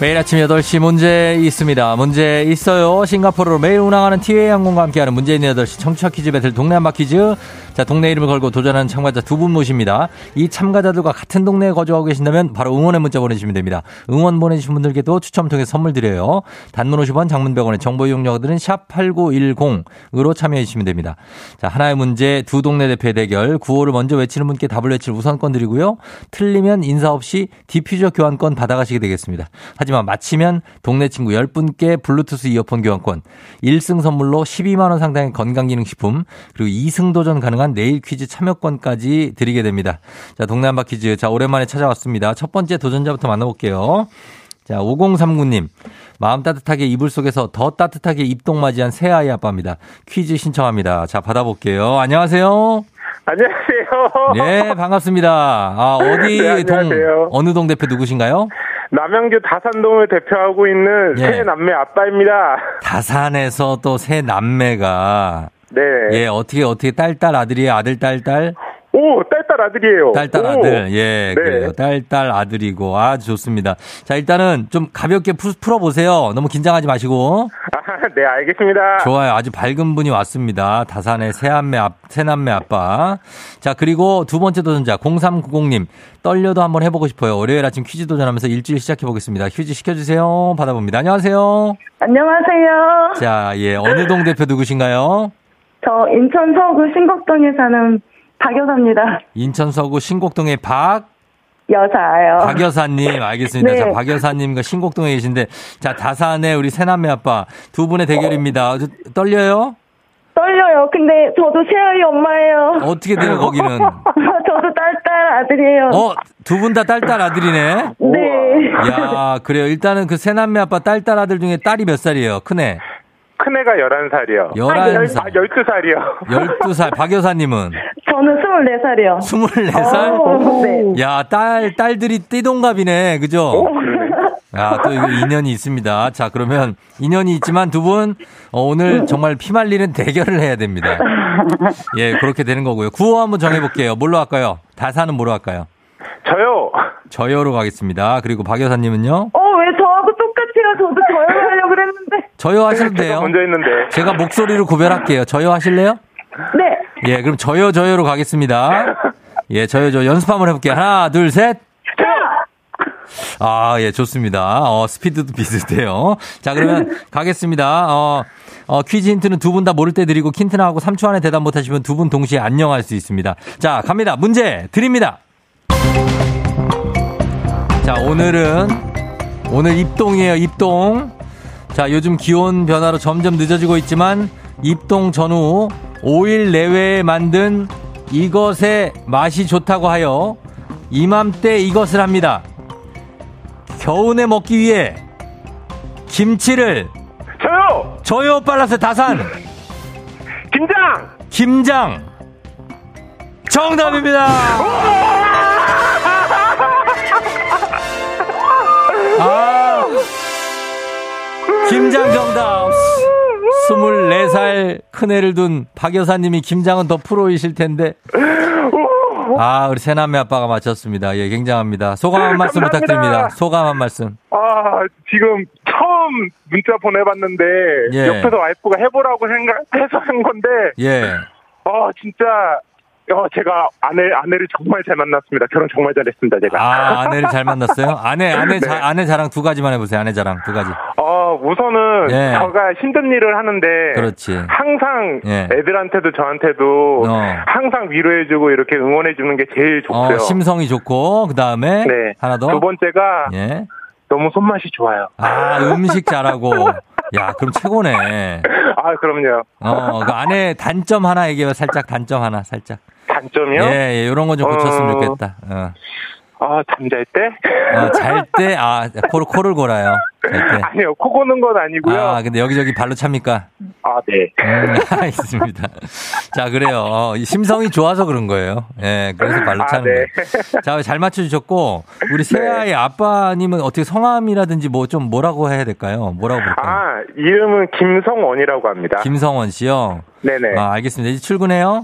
매일 아침 8시 문제 있습니다. 문제 있어요. 싱가포르로 매일 운항하는 티웨이 항공과 함께하는 문제 있는 8시 청취자 퀴즈 배틀 동네 한바 퀴즈. 자, 동네 이름을 걸고 도전하는 참가자 두 분 모십니다. 이 참가자들과 같은 동네에 거주하고 계신다면 바로 응원의 문자 보내주시면 됩니다. 응원 보내주신 분들께도 추첨 통해 선물 드려요. 단문 50원, 장문 100원의 정보 이용료들은 샵8910으로 참여해 주시면 됩니다. 자, 하나의 문제 두 동네 대표의 대결. 구호를 먼저 외치는 분께 답을 외칠 우선권 드리고요. 틀리면 인사 없이 디퓨저 교환권 받아가시게 되겠습니다. 하지만 맞히면 동네 친구 10분께 블루투스 이어폰 교환권, 1승 선물로 12만원 상당의 건강기능식품, 그리고 2승 도전 가능한 내일 퀴즈 참여권까지 드리게 됩니다. 자, 한바 퀴즈. 자, 오랜만에 찾아왔습니다. 첫 번째 도전자부터 만나볼게요. 자, 5039님. 마음 따뜻하게 이불 속에서 더 따뜻하게 입동 맞이한 새아이 아빠입니다. 퀴즈 신청합니다. 자, 받아볼게요. 안녕하세요. 안녕하세요. 네, 반갑습니다. 아, 어디 네, 동, 안녕하세요. 어느 동 대표 누구신가요? 남양주 다산동을 대표하고 있는 예. 새 남매 아빠입니다. 다산에서 또 새 남매가. 네. 예, 어떻게, 어떻게 딸딸 아들이에요? 아들, 딸딸? 오, 딸딸 아들이에요. 딸딸 오. 아들. 예, 네. 그래요. 딸딸 아들이고. 아주 좋습니다. 자, 일단은 좀 가볍게 푸- 풀어 보세요. 너무 긴장하지 마시고. 아, 네, 알겠습니다. 좋아요. 아주 밝은 분이 왔습니다. 다산의 새남매, 아, 새남매 아빠. 자, 그리고 두 번째 도전자, 0390님. 떨려도 한번 해 보고 싶어요. 월요일 아침 퀴즈 도전하면서 일주일 시작해 보겠습니다. 퀴즈 시켜 주세요. 받아봅니다. 안녕하세요. 안녕하세요. 자, 예. 어느 동 대표 누구신가요? 저 인천 서구 신곡동에 사는 박여사입니다. 인천 서구 신곡동의 박, 여사요. 박 여사님, 알겠습니다. 네. 자, 박 여사님과 신곡동에 계신데, 자, 다산의 우리 새남매 아빠 두 분의 대결입니다. 어, 떨려요? 떨려요. 근데 저도 새아이 엄마예요. 어떻게 돼요, 거기는? 저도 딸딸 아들이에요. 어, 두 분 다 딸딸 아들이네? 네. 야, 그래요. 일단은 그 새남매 아빠 딸딸 아들 중에 딸이 몇 살이에요? 큰애? 큰애가 11살이요. 11살. 아, 12살이요. 12살. 박 여사님은? 저는 24살이요. 24살? 네. 야, 딸, 딸들이 띠동갑이네. 그죠? 야, 또 이거 인연이 있습니다. 자, 그러면 인연이 있지만 두 분, 어, 오늘 정말 피 말리는 대결을 해야 됩니다. 예, 그렇게 되는 거고요. 구호 한번 정해볼게요. 뭘로 할까요? 다사는 뭐로 할까요? 저요. 저요로 가겠습니다. 그리고 박 여사님은요? 어, 똑같아요? 저도 저요 하려고 그랬는데. 저요 하셔도 돼요. 먼저 했는데. 제가 목소리로 구별할게요. 저요 하실래요? 네. 예, 그럼 저요, 저요로 가겠습니다. 예, 저요, 저 연습 한번 해볼게요. 하나, 둘, 셋. 아, 예, 좋습니다. 어, 스피드도 비슷해요. 자, 그러면 가겠습니다. 어, 어, 퀴즈 힌트는 두 분 다 모를 때 드리고 킨트나 하고 3초 안에 대답 못하시면 두 분 동시에 안녕할 수 있습니다. 자, 갑니다. 문제 드립니다. 자, 오늘은, 오늘 입동이에요, 입동. 자, 요즘 기온 변화로 점점 늦어지고 있지만, 입동 전후 5일 내외에 만든 이것의 맛이 좋다고 하여 이맘때 이것을 합니다. 겨우내 먹기 위해 김치를 저요! 저요 빨라서 다산 김장! 김장 정답입니다. 아, 김장 정답. 24살 큰애를 둔 박 여사님이 김장은 더 프로이실 텐데. 아, 우리 새남매 아빠가 맞췄습니다. 예, 굉장합니다. 소감 한 말씀 감사합니다. 부탁드립니다. 소감 한 말씀. 아, 지금 처음 문자 보내봤는데, 예. 옆에서 와이프가 해보라고 생각해서 한 건데, 예. 어, 진짜, 어, 제가 아내, 아내를 정말 잘 만났습니다. 결혼 정말 잘했습니다, 제가. 아, 아내를 잘 만났어요? 아내, 아내, 자, 네. 아내 자랑 두 가지만 해보세요. 아내 자랑 두 가지. 어, 우선은 예. 제가 힘든 일을 하는데 그렇지. 항상 예. 애들한테도 저한테도 어. 항상 위로해주고 이렇게 응원해주는 게 제일 좋고요. 어, 심성이 좋고, 그 다음에. 네. 하나 더. 두 번째가 예. 너무 손맛이 좋아요. 아, 음식 잘하고. 야, 그럼 최고네. 아, 그럼요. 어, 그 안에 단점 하나 얘기해봐. 살짝 단점 하나, 살짝. 단점이요? 예, 예, 요런 거좀 고쳤으면 어. 좋겠다. 어. 아, 잠잘 때? 어, 잘 때, 아, 코를, 코를 골아요. 잘 때. 아니요, 코 고는 건 아니고요. 아, 근데 여기저기 발로 찹니까? 아, 네. 음, 알겠습니다. 자, 그래요. 어, 이 심성이 좋아서 그런 거예요. 예, 그래서 발로 아, 차는 네. 거예요. 자, 잘 맞춰주셨고, 우리 새아이 아빠님은 어떻게 성함이라든지 뭐 좀 뭐라고 해야 될까요? 뭐라고 부를까요? 아, 이름은 김성원이라고 합니다. 김성원 씨요? 네네. 아, 알겠습니다. 이제 출근해요?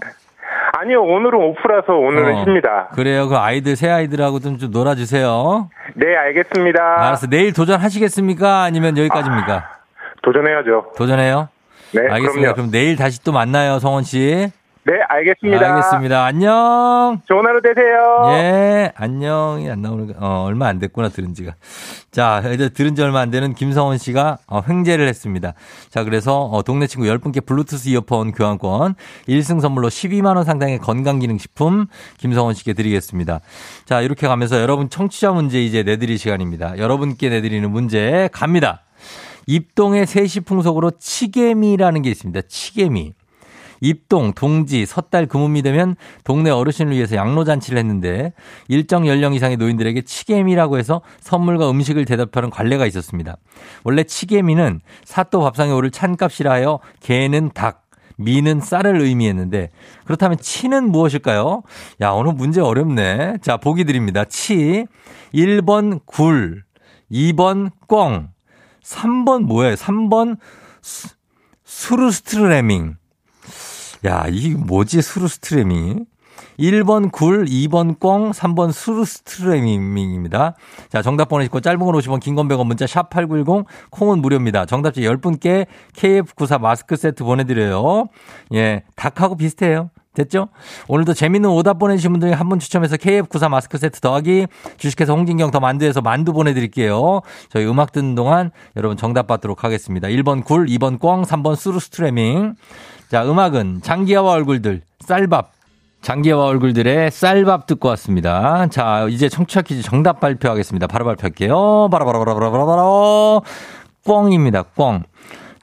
아니요, 오늘은 오프라서 오늘은 어. 쉽니다. 그래요. 그 아이들, 새 아이들하고 좀, 좀 놀아주세요. 네, 알겠습니다. 알았어. 내일 도전하시겠습니까? 아니면 여기까지입니까? 도전해야죠. 도전해요? 네, 알겠습니다. 그럼요. 그럼 내일 다시 또 만나요, 성원 씨. 네, 알겠습니다. 알겠습니다. 안녕. 좋은 하루 되세요. 예, 안녕이 안 나오는, 거, 어, 얼마 안 됐구나, 들은 지가. 자, 이제 들은 지 얼마 안 되는 김성원 씨가, 어, 횡재를 했습니다. 자, 그래서, 어, 동네 친구 10분께 블루투스 이어폰 교환권, 1승 선물로 12만원 상당의 건강기능식품, 김성원 씨께 드리겠습니다. 자, 이렇게 가면서 여러분 청취자 문제 이제 내드릴 시간입니다. 여러분께 내드리는 문제 갑니다. 입동의 세시 풍속으로 치개미라는 게 있습니다. 치개미. 입동, 동지, 섣달, 금음이 되면 동네 어르신을 위해서 양로잔치를 했는데 일정 연령 이상의 노인들에게 치개미라고 해서 선물과 음식을 대접하는 관례가 있었습니다. 원래 치개미는 사또 밥상에 오를 찬값이라 하여 개는 닭, 미는 쌀을 의미했는데 그렇다면 치는 무엇일까요? 야, 오늘 문제 어렵네. 자, 보기 드립니다. 치. 1번 굴, 2번 꽝, 3번 뭐예요? 3번 수, 수루스트레밍. 야, 이 뭐지, 수루스트레밍? 1번 굴, 2번 꽝, 3번 수루스트레밍입니다. 자, 정답 보내시고 짧은 건 50원, 긴 건 100원, 문자 샵 8910, 콩은 무료입니다. 정답자 10분께 KF94 마스크 세트 보내 드려요. 예, 닭하고 비슷해요. 됐죠? 오늘도 재밌는 오답 보내주신 분들 한분 추첨해서 KF94 마스크 세트 더하기 주식회사 홍진경 더 만두에서 만두 보내드릴게요. 저희 음악 듣는 동안 여러분 정답 받도록 하겠습니다. 1번 굴, 2번 꽝, 3번 수루스트레밍. 자, 음악은 장기하와 얼굴들, 쌀밥. 장기하와 얼굴들의 쌀밥 듣고 왔습니다. 자, 이제 청취자 퀴즈 정답 발표하겠습니다. 바로 발표할게요. 바로바로바로바로바로. 꽝입니다. 꽝.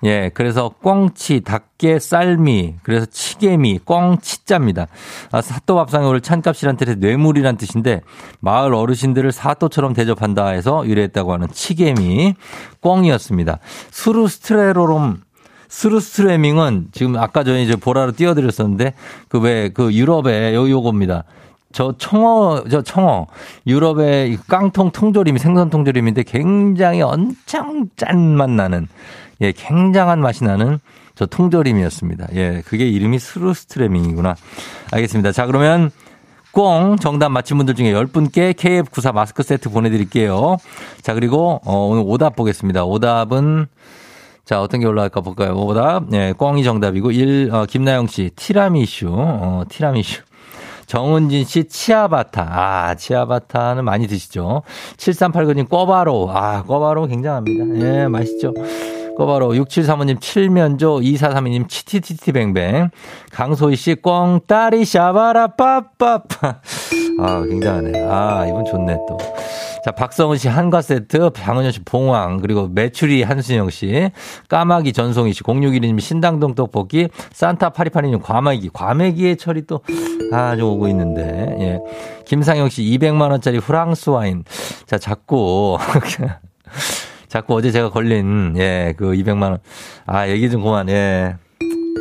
예, 그래서 꽝치, 닭게, 쌀미, 그래서 치개미, 꽝치자입니다. 아, 사또밥상에 오를 찬값이란 뜻의 뇌물이란 뜻인데 마을 어르신들을 사또처럼 대접한다 해서 유래했다고 하는 치개미, 꽝이었습니다. 수루스트레로롬 스루스트레밍은 지금 아까 전에 이제 보라로 띄워드렸었는데 그 왜그 유럽의 요 요겁니다. 저 청어 저 청어 유럽의 이 깡통 통조림이 생선 통조림인데 굉장히 엄청 짠맛 나는 예 굉장한 맛이 나는 저 통조림이었습니다. 예 그게 이름이 스루스트레밍이구나. 알겠습니다. 자 그러면 꽁 정답 맞힌 분들 중에 10분께 KF94 마스크 세트 보내드릴게요. 자 그리고 어, 오늘 오답 보겠습니다. 오답은 자, 어떤 게 올라갈까 볼까요? 오답. 네, 꽝이 정답이고, 1, 어, 김나영 씨, 티라미슈, 어, 티라미슈. 정은진 씨, 치아바타. 아, 치아바타는 많이 드시죠? 7389님, 꿔바로. 아, 꿔바로 굉장합니다. 예, 맛있죠? 꿔바로. 6735님, 칠면조. 2432님, 치티티티뱅뱅. 강소희 씨, 꽝따리 샤바라 빠빠빠. 아, 굉장하네. 아, 이분 좋네, 또. 자, 박성은 씨 한과 세트, 장은현 씨 봉황, 그리고 메추리 한순영 씨, 까마귀 전송희 씨, 0612님 신당동 떡볶이, 산타 파리파리님 과메기, 과메기의 철이 또, 아, 좀 오고 있는데, 예. 김상영 씨 200만원짜리 프랑스 와인. 자, 자꾸, 자꾸 어제 제가 걸린, 예, 그 200만원. 아, 얘기 좀 그만, 예.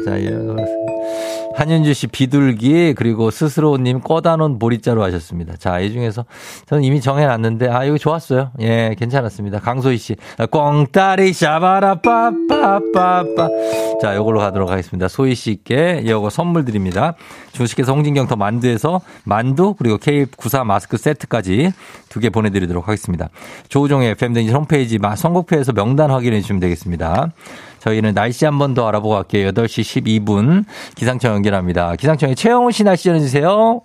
자, 예. 한윤주 씨 비둘기 그리고 스스로님 꺼다 놓은 보리자로 하셨습니다. 자, 이 중에서 저는 이미 정해놨는데 아 이거 좋았어요. 예, 괜찮았습니다. 강소희 씨 꽝따리 샤바라 빠빠빠빠 자, 요걸로 가도록 하겠습니다. 소희 씨께 이거 선물 드립니다. 주식회사 홍진경 더 만두에서 만두 그리고 K94 마스크 세트까지 두 개 보내드리도록 하겠습니다. 조우종의 FM댕진 홈페이지 선곡표에서 명단 확인해 주시면 되겠습니다. 저희는 날씨 한 번 더 알아보고 갈게요. 8시 12분 기상청 연결합니다. 기상청에 최영훈 씨 날씨 전해주세요.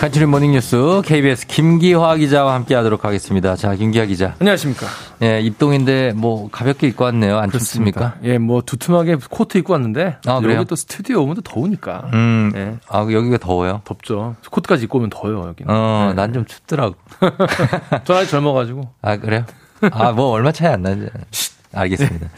간추린 모닝뉴스 KBS 김기화 기자와 함께 하도록 하겠습니다. 자, 김기화 기자. 안녕하십니까. 예, 입동인데 뭐 가볍게 입고 왔네요. 안 춥습니까? 예, 뭐 두툼하게 코트 입고 왔는데 아? 여기 또 스튜디오 오면 또 더우니까. 음, 예. 아, 여기가 더워요? 덥죠. 코트까지 입고 오면 더워요, 여기는. 어, 예. 난좀 춥더라고. 저 아직 젊어가지고. 아, 그래요? 아, 뭐 얼마 차이 안 나죠. 알겠습니다.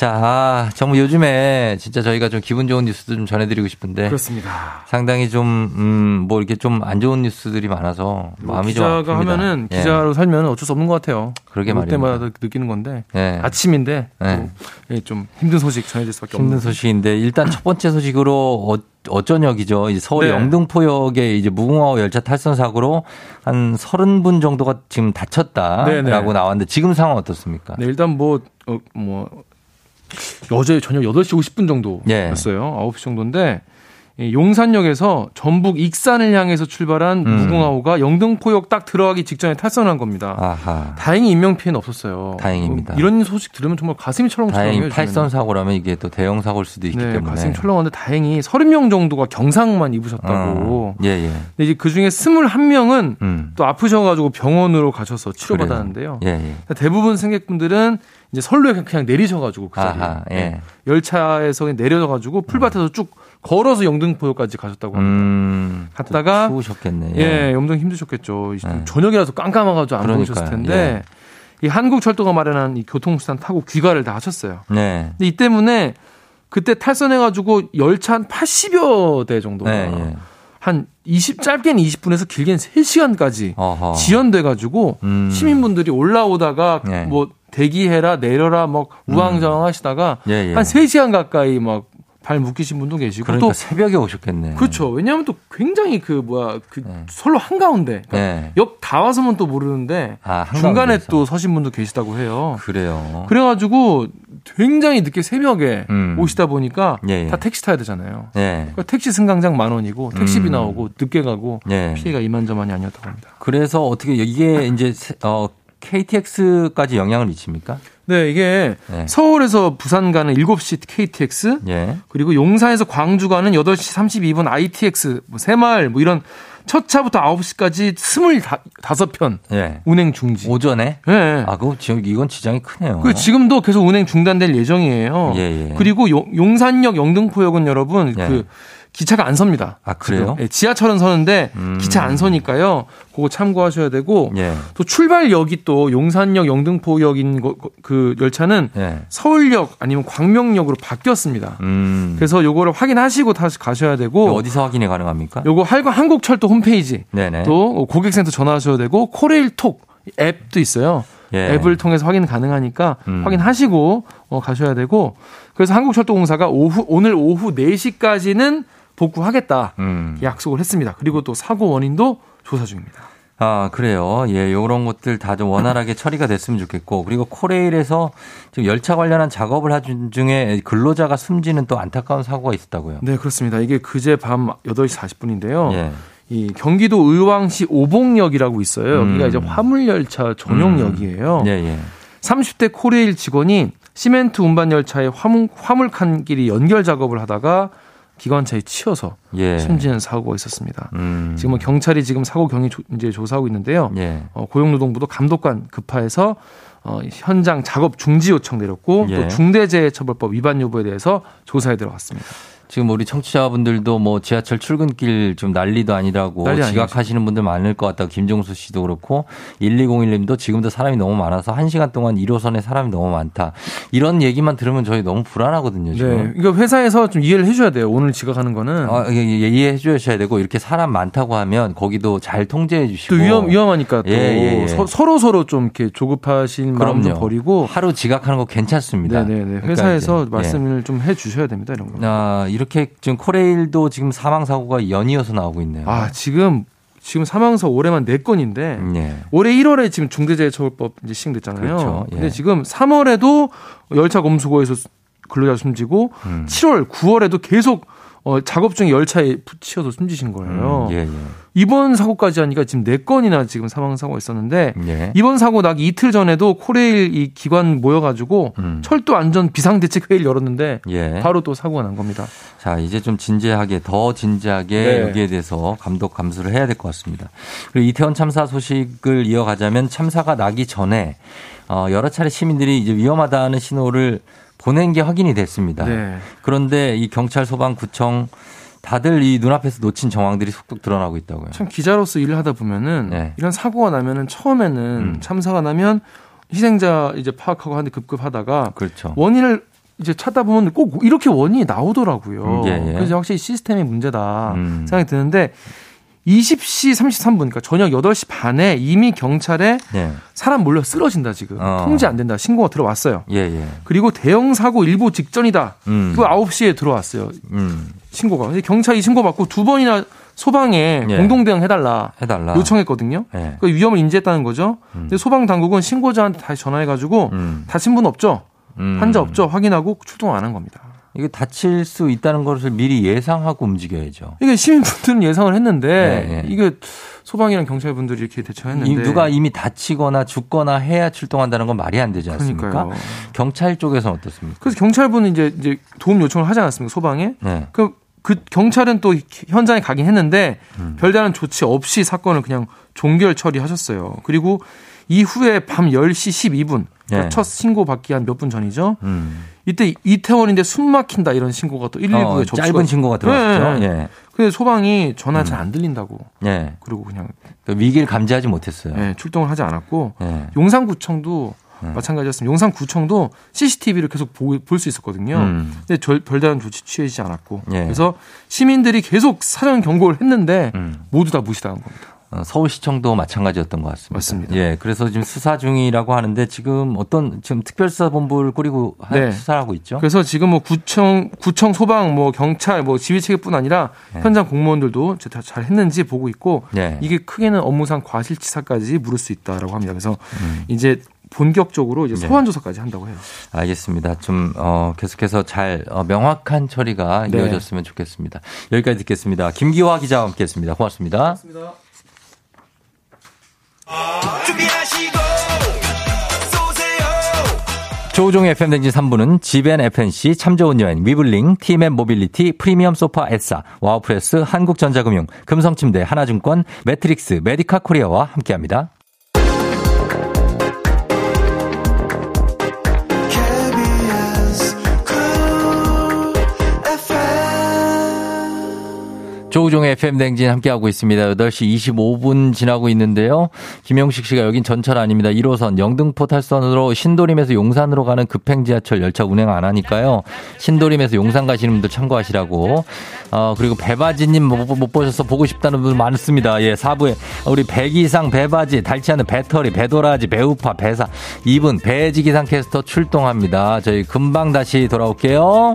자, 아, 정말 요즘에 진짜 저희가 좀 기분 좋은 뉴스도 좀 전해드리고 싶은데. 그렇습니다. 상당히 좀, 음, 뭐 이렇게 좀 안 좋은 뉴스들이 많아서 마음이 좀뭐 기자가. 하면은 예. 기자로 살면 어쩔 수 없는 것 같아요. 그러게 볼 말입니다. 때마다 느끼는 건데 예. 아침인데 예. 또 예, 좀 힘든 소식 전해질 수 밖에 없는 힘든 소식인데 일단 첫 번째 소식으로 어, 어쩐역이죠. 이제 서울 네. 영등포역에 이제 무궁화 열차 탈선 사고로 한 30분 정도가 지금 다쳤다라고 네 네. 나왔는데 지금 상황 어떻습니까? 네, 일단 뭐, 어, 뭐, 어제 저녁 8시 50분 예. 정도였어요. 9시 정도인데, 이 용산역에서 전북 익산을 향해서 출발한 음. 무궁화호가 영등포역 딱 들어가기 직전에 탈선한 겁니다. 아하. 다행히 인명 피해는 없었어요. 다행입니다. 어, 이런 소식 들으면 정말 가슴이 철렁철렁해요. 탈선 사고라면 이게 또 대형 사고일 수도 있기 네, 때문에. 가슴이 철렁한데 다행히 30명 정도가 경상만 입으셨다고. 어, 예, 예. 근데 이제 그 중에 21명은 음. 또 아프셔가지고 병원으로 가셔서 치료받았는데요. 예, 예. 대부분 승객분들은 이제 선로에 그냥- 내리셔가지고 그 자리에 아하, 예. 열차에서 그냥 내려가지고 풀밭에서 쭉 걸어서 영등포역까지 가셨다고 합니다. 음. 갔다가 추우셨겠네. 예, 엄청 힘드셨겠죠. 예. 저녁이라서 깜깜해가지고 안 그러니까요. 보이셨을 텐데 이 한국철도가 마련한 이 교통수단 타고 귀가를 다 하셨어요. 네. 근데 이 때문에 그때 탈선해가지고 열차 한 80여 대 정도가 네, 예. 한 20, 짧게는 20분에서 길게는 3시간까지 어허. 지연돼가지고 음. 시민분들이 올라오다가 예. 뭐 대기해라 내려라 막 우왕좌왕 하시다가 예, 예. 한 3시간 가까이 막 발 묶이신 분도 계시고 그러니까 또 새벽에 오셨겠네. 그렇죠. 왜냐하면 또 굉장히 그 뭐야 그 네. 선로 한 가운데 그러니까 네. 역다 와서면 또 모르는데 아, 중간에. 또 서신 분도 계시다고 해요. 그래요. 그래가지고 굉장히 늦게 새벽에 음. 오시다 보니까 예, 예. 다 택시 타야 되잖아요. 예. 그러니까 택시 승강장 만 원이고 택시비 음. 나오고 늦게 가고 예. 피해가 이만저만이 아니었다고 합니다. 그래서 어떻게 이게 이제 세- 어 KTX까지 영향을 미칩니까? 네, 이게 네. 서울에서 부산 가는 7시 KTX 예. 그리고 용산에서 광주 가는 8시 32분 ITX 뭐 새마을 뭐 이런 첫 차부터 9시까지 25편 예. 운행 중지. 오전에? 네. 아, 그거 지금 이건 지장이 크네요. 그 지금도 계속 운행 중단될 예정이에요. 예, 예. 그리고 용- 용산역 영등포역은 여러분 예. 그 기차가 안 섭니다. 아, 그래요? 예, 지하철은 서는데 음. 기차 안 서니까요. 그거 참고하셔야 되고 예. 또 출발역이 또 용산역 영등포역인 거- 그 열차는 예. 서울역 아니면 광명역으로 바뀌었습니다. 음. 그래서 요거를 확인하시고 다시 가셔야 되고 어디서 확인이 가능합니까? 요거 할- 한국철도 홈페이지 네네. 또 고객센터 전화하셔야 되고 코레일톡 앱도 있어요. 예. 앱을 통해서 확인 가능하니까 음. 확인하시고 어, 가셔야 되고 그래서 한국철도공사가 오후 오늘 오후 4시까지는 복구하겠다 음. 약속을 했습니다. 그리고 또 사고 원인도 조사 중입니다. 아, 그래요. 예, 요런 것들 다 좀 원활하게 처리가 됐으면 좋겠고, 그리고 코레일에서 지금 열차 관련한 작업을 하는 중에 근로자가 숨지는 또 안타까운 사고가 있었다고요. 네, 그렇습니다. 이게 그제 밤 8시 40분인데요. 예. 이 경기도 의왕시 오봉역이라고 있어요. 여기가 음. 이제 화물열차 전용역이에요. 예, 예. 30대 코레일 직원이 시멘트 운반 열차의 화물, 화물칸끼리 연결 작업을 하다가 기관차에 치여서 예. 숨지는 사고가 있었습니다. 음. 지금 뭐 경찰이 지금 사고 경위 조- 이제 조사하고 있는데요. 예. 어, 고용노동부도 감독관 급파해서 어, 현장 작업 중지 요청 내렸고 예. 또 중대재해처벌법 위반 여부에 대해서 조사에 들어갔습니다. 지금 우리 청취자분들도 뭐 지하철 출근길 좀 난리도 아니라고 난리. 지각하시는 분들 많을 것 같다고 김종수 씨도 그렇고 1201님도 지금도 사람이 너무 많아서 1시간 동안 1호선에 사람이 너무 많다. 이런 얘기만 들으면 저희 너무 불안하거든요, 네. 지금. 그러니까 회사에서 좀 이해를 해 줘야 돼요. 오늘 지각하는 거는. 아, 예, 예, 이해해 주셔야 되고 이렇게 사람 많다고 하면 거기도 잘 통제해 주시고 또 위험, 위험하니까 또 예, 예, 예. 서, 로 서로 좀 이렇게 조급하신 마음 좀. 버리고 하루 지각하는 거 괜찮습니다. 네 네네. 그러니까 회사에서 예. 말씀을 좀 해 주셔야 됩니다. 이런 거. 아, 이렇게 지금 코레일도 지금 사망 사고가 연이어서 나오고 있네요. 아 지금 지금 사망서 올해만 4 건인데 예. 올해 1월에 지금 중대재해처벌법 이제 시행됐잖아요. 그렇죠. 예. 근데 지금 3월에도 열차 검수고에서 근로자 숨지고 음. 7월, 9월에도 계속 어, 작업 중에 열차에 치여서 숨지신 거예요. 음, 예, 예. 이번 사고까지 하니까 지금 4건이나 지금 사망 사고가 있었는데 예. 이번 사고 나기 이틀 전에도 코레일 이 기관 모여가지고 음. 철도 안전 비상대책 회의를 열었는데 예. 바로 또 사고가 난 겁니다. 자, 이제 좀 진지하게, 더 진지하게 네. 여기에 대해서 감독 감수를 해야 될 것 같습니다. 그리고 이태원 참사 소식을 이어가자면 참사가 나기 전에 어, 여러 차례 시민들이 이제 위험하다는 신호를 보낸 게 확인이 됐습니다. 네. 그런데 이 경찰, 소방, 구청 다들 이 눈앞에서 놓친 정황들이 속속 드러나고 있다고요. 참 기자로서 일을 하다 보면은 네. 이런 사고가 나면은 처음에는 음. 참사가 나면 희생자 이제 파악하고 하는데 급급하다가 그렇죠. 원인을 이제 찾다 보면 꼭 이렇게 원인이 나오더라고요. 음, 예, 예. 그래서 확실히 시스템의 문제다 음. 생각이 드는데 20시 33분, 그러니까 저녁 8시 반에 이미 경찰에 예. 사람 몰려 쓰러진다 지금 어. 통제 안 된다 신고가 들어왔어요. 예, 예. 그리고 대형 사고 일보 직전이다. 음. 그 9시에 들어왔어요. 음. 신고가. 경찰이 신고 받고 두 번이나 소방에 예. 공동 대응 해달라 해달라. 요청했거든요. 예. 그 위험을 인지했다는 거죠. 근데 소방 당국은 신고자한테 다시 전화해가지고 음. 다친 분 없죠, 음. 환자 없죠 확인하고 출동 안 한 겁니다. 이게 다칠 수 있다는 것을 미리 예상하고 움직여야죠. 이게 시민분들은 예상을 했는데 예, 예. 이게 소방이랑 경찰분들이 이렇게 대처했는데 이- 누가 이미 다치거나 죽거나 해야 출동한다는 건 말이 안 되지 않습니까? 그러니까요. 경찰 쪽에서는 어떻습니까? 그래서 경찰분은 이제 이제 도움 요청을 하지 않았습니까 소방에? 네. 그, 그 경찰은 또 현장에 가긴 했는데 음. 별다른 조치 없이 사건을 그냥 종결 처리하셨어요. 그리고 이후에 밤 10시 12분 그러니까 예. 첫 신고 받기 한 몇 분 전이죠. 음. 이때 이태원인데 숨 막힌다 이런 신고가 또 119에 어, 접수가 짧은 신고가 들어왔죠. 네. 예. 근데 소방이 전화 잘 안 들린다고. 예. 그리고 그냥 그 위기를 감지하지 못했어요. 예, 출동을 하지 않았고 예. 용산구청도 음. 마찬가지였습니다. 용산구청도 CCTV를 계속 볼 수 있었거든요. 음. 근데 절- 별다른 조치 취해지지 않았고 예. 그래서 시민들이 계속 사전 경고를 했는데 음. 모두 다 무시당한 겁니다. 어, 서울시청도 마찬가지였던 것 같습니다. 맞습니다. 예, 그래서 지금 수사 중이라고 하는데 지금 어떤 지금 특별수사본부를 꾸리고 하- 네. 수사하고 있죠. 그래서 지금 뭐 구청, 구청 소방, 뭐 경찰, 뭐 지휘체계뿐 아니라 네. 현장 공무원들도 다잘 했는지 보고 있고 네. 이게 크게는 업무상 과실치사까지 물을 수 있다라고 합니다. 그래서 음. 이제 본격적으로 이제 네. 소환 조사까지 한다고 해요. 알겠습니다. 좀 어, 계속해서 잘 어, 명확한 처리가 네. 이어졌으면 좋겠습니다. 여기까지 듣겠습니다. 김기화 기자와 함께했습니다. 고맙습니다. 준비하시고 쏘세요 조우종의 FM댕진 3부는 지벤 FNC, 참 좋은 여행, 위블링, 티맵 모빌리티, 프리미엄 소파 에싸, 와우프레스, 한국전자금융, 금성침대, 하나증권, 매트릭스, 메디카 코리아와 함께합니다. 조우종의 FM댕진 함께하고 있습니다. 8시 25분 지나고 있는데요. 김영식 씨가 여긴 전철 아닙니다. 1호선 영등포 탈선으로 신도림에서 용산으로 가는 급행 지하철 열차 운행 안 하니까요. 신도림에서 용산 가시는 분들 참고하시라고. 어, 그리고 배바지님 못, 못 보셔서 보고 싶다는 분 많습니다. 예, 4부에 우리 배기상 배바지, 닳지 않은 배터리, 배도라지, 배우파, 배사. 이분 배지 기상 캐스터 출동합니다. 저희 금방 다시 돌아올게요.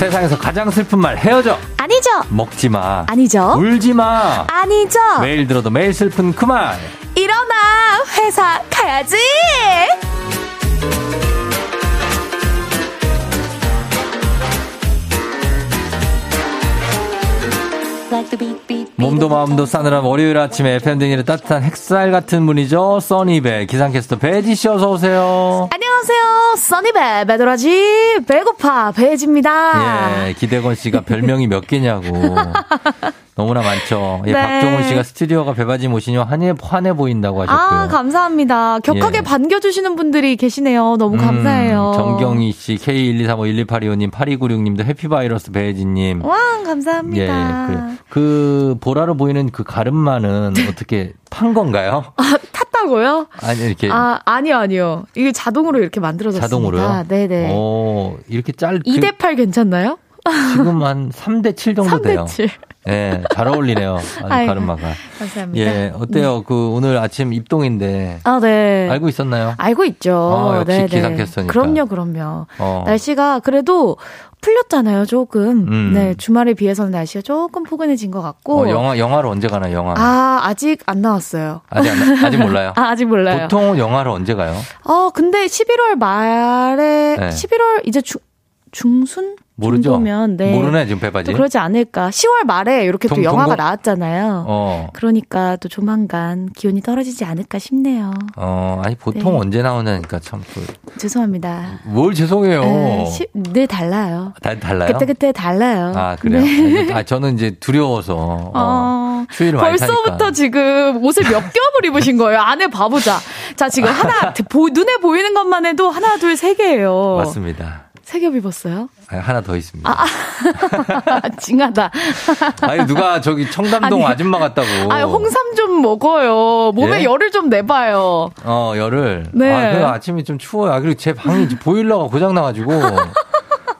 세상에서 가장 슬픈 말 헤어져. 아니죠. 먹지 마. 아니죠. 울지 마. 아니죠. 매일 들어도 매일 슬픈 그 말. 일어나 회사 가야지. 몸도 마음도 싸늘한 월요일 아침에 FM등일의 따뜻한 햇살 같은 분이죠. 써니배 기상캐스터 배지 씨 어서 오세요. 안녕 하세요. 써니배 배도라지 배고파 배지입니다. 예, 기대건 씨가 별명이 몇 개냐고. 너무나 많죠. 예, 네. 박종훈 씨가 스튜디오가 배바지 모시니 환해, 환해 보인다고 하셨고요. 아 감사합니다. 격하게 예. 반겨주시는 분들이 계시네요. 너무 감사해요. 음, 정경희 씨, K123512825님, 8296님도 해피바이러스 배혜진님. 와 예, 감사합니다. 그래. 그 보라로 보이는 그 가름만은 어떻게 판 건가요? 아, 탔다고요? 아니 이렇게 아 아니요 아니요. 이게 자동으로 이렇게 만들어졌습니다. 자동으로요? 네네. 오, 이렇게 짤 2대 8 괜찮나요? 그, 지금 한 3대 7 정도 3대 돼요. 7. 예, 잘 어울리네요. 아주 아이고, 가름마가. 감사합니다. 예, 어때요? 그 오늘 아침 입동인데 아 네. 알고 있었나요? 알고 있죠. 어, 역시 네네. 기상캐스터니까. 그럼요, 그럼요. 어. 날씨가 그래도 풀렸잖아요, 조금. 음. 네, 주말에 비해서는 날씨가 조금 포근해진 것 같고. 어, 영화 영화를 언제 가나 영화? 아, 아직 안 나왔어요. 아직 안, 아직 몰라요. 아, 아직 몰라요. 보통 영화를 언제 가요? 어, 근데 11월 말에, 네. 11월 이제 주, 중순 모르죠. 정도면 네. 모르네 지금 배바지. 또 그러지 않을까. 10월 말에 이렇게 또 동- 영화가 동거- 나왔잖아요. 어. 그러니까 또 조만간 기온이 떨어지지 않을까 싶네요. 어, 아니 보통 네. 언제 나오냐니까 참. 또 죄송합니다. 뭘 죄송해요. 네, 시- 늘 달라요. 다 달라요. 그때 그때 달라요. 아 그래요. 네. 아 저는 이제 두려워서 어, 어, 추위를 벌써부터. 지금 옷을 몇 겹을 입으신 거예요. 안에 봐보자. 자, 지금 하나, 보- 눈에 보이는 것만 해도 하나, 둘, 세 개예요. 맞습니다. 세 겹 입었어요? 아, 하나 더 있습니다. 아, 아. 징하다. 아니 누가 저기 청담동 아니, 아줌마 같다고. 아, 홍삼 좀 먹어요. 몸에 예? 열을 좀 내봐요. 어 열을. 네. 아, 그 아침이 좀 추워요. 아, 그리고 제 방이 보일러가 고장 나가지고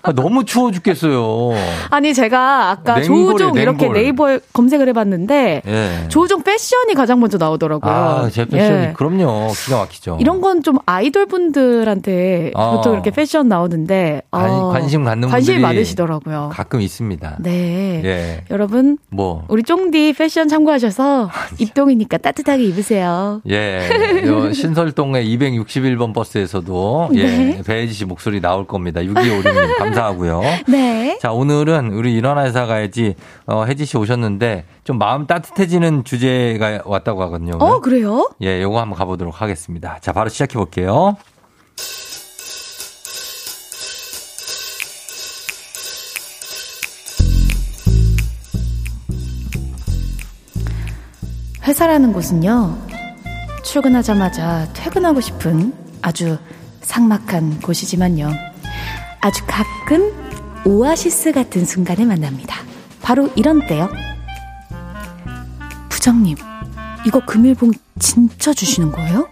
아, 너무 추워 죽겠어요. 아니, 제가 아까 냉골이에요, 조우종 이렇게 냉골. 네이버에 검색을 해봤는데, 예. 조우종 패션이 가장 먼저 나오더라고요. 아, 제 패션이 예. 그럼요. 기가 막히죠. 이런 건 좀 아이돌 분들한테 어. 보통 이렇게 패션 나오는데 관, 어, 관심 갖는 관심이 분들이 많으시더라고요. 가끔 있습니다. 네. 예. 여러분 뭐 우리 쫑디 패션 참고하셔서 입동이니까 따뜻하게 입으세요. 예, 요 신설동의 261번 버스에서도 예, 네. 배혜지 씨 목소리 나올 겁니다. 6256님 감사하고요. 네. 자, 오늘은 우리 일어나 회사 가야지 어, 혜지 씨 오셨는데 좀 마음 따뜻해지는 주제가 왔다고 하거든요. 오늘. 어 그래요? 예, 요거 한번 가보도록 하겠습니다. 자, 바로 시작해 볼게요. 회사라는 곳은요. 출근하자마자 퇴근하고 싶은 아주 삭막한 곳이지만요. 아주 가끔 오아시스 같은 순간을 만납니다. 바로 이런 때요. 부장님, 이거 금일봉 진짜 주시는 거예요?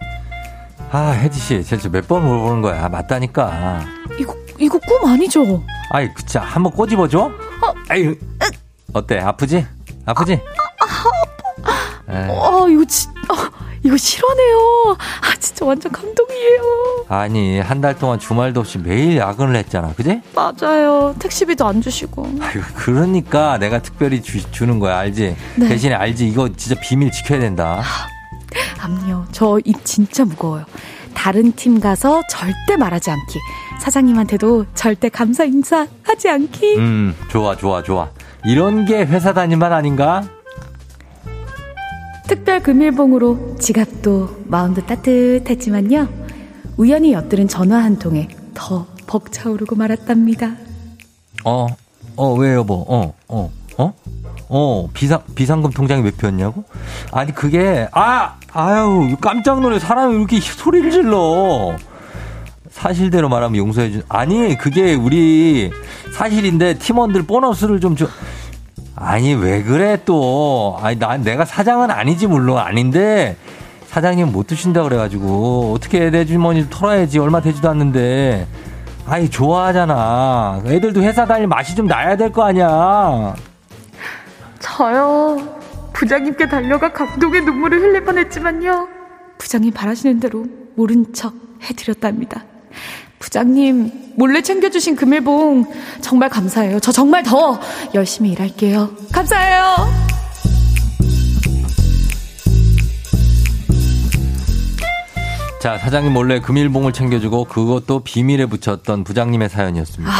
아, 혜지 씨, 진짜 몇 번 물어보는 거야. 맞다니까. 이거 이거 꿈 아니죠? 아이, 그자 한번 꼬집어줘? 아이, 어때? 아프지? 아프지? 에이. 어, 이거 진, 어, 이거 실화네요. 아, 진짜 완전 감동이에요. 아니, 한 달 동안 주말도 없이 매일 야근을 했잖아. 그지? 맞아요. 택시비도 안 주시고. 아이고, 그러니까 내가 특별히 주, 주는 거야. 알지? 네. 대신에 알지? 이거 진짜 비밀 지켜야 된다. 암요. 저 입 진짜 무거워요. 다른 팀 가서 절대 말하지 않기. 사장님한테도 절대 감사 인사 하지 않기. 음, 좋아, 좋아, 좋아. 이런 게 회사 다니만 아닌가? 특별 금일봉으로 지갑도 마음도 따뜻했지만요. 우연히 엿들은 전화 한 통에 더 벅차오르고 말았답니다. 어, 어, 왜 여보? 어, 어, 어? 어, 비상, 비상금 통장이 몇 표였냐고? 아니, 그게, 아! 아유, 깜짝 놀래. 사람이 왜 이렇게 소리를 질러. 사실대로 말하면 용서해준. 아니, 그게 우리 사실인데 팀원들 보너스를 좀 줘. 아니, 왜 그래, 또. 아니, 난 내가 사장은 아니지, 물론. 아닌데, 사장님 못 드신다 그래가지고, 어떻게 내 주머니를 털어야지. 얼마 되지도 않는데. 아이, 좋아하잖아. 애들도 회사 다닐 맛이 좀 나야 될 거 아니야. 저요. 부장님께 달려가 감동의 눈물을 흘릴 뻔했지만요. 부장님 바라시는 대로 모른 척 해드렸답니다. 부장님 몰래 챙겨주신 금일봉 정말 감사해요. 저 정말 더 열심히 일할게요. 감사해요. 자, 사장님 몰래 금일봉을 챙겨주고 그것도 비밀에 붙였던 부장님의 사연이었습니다.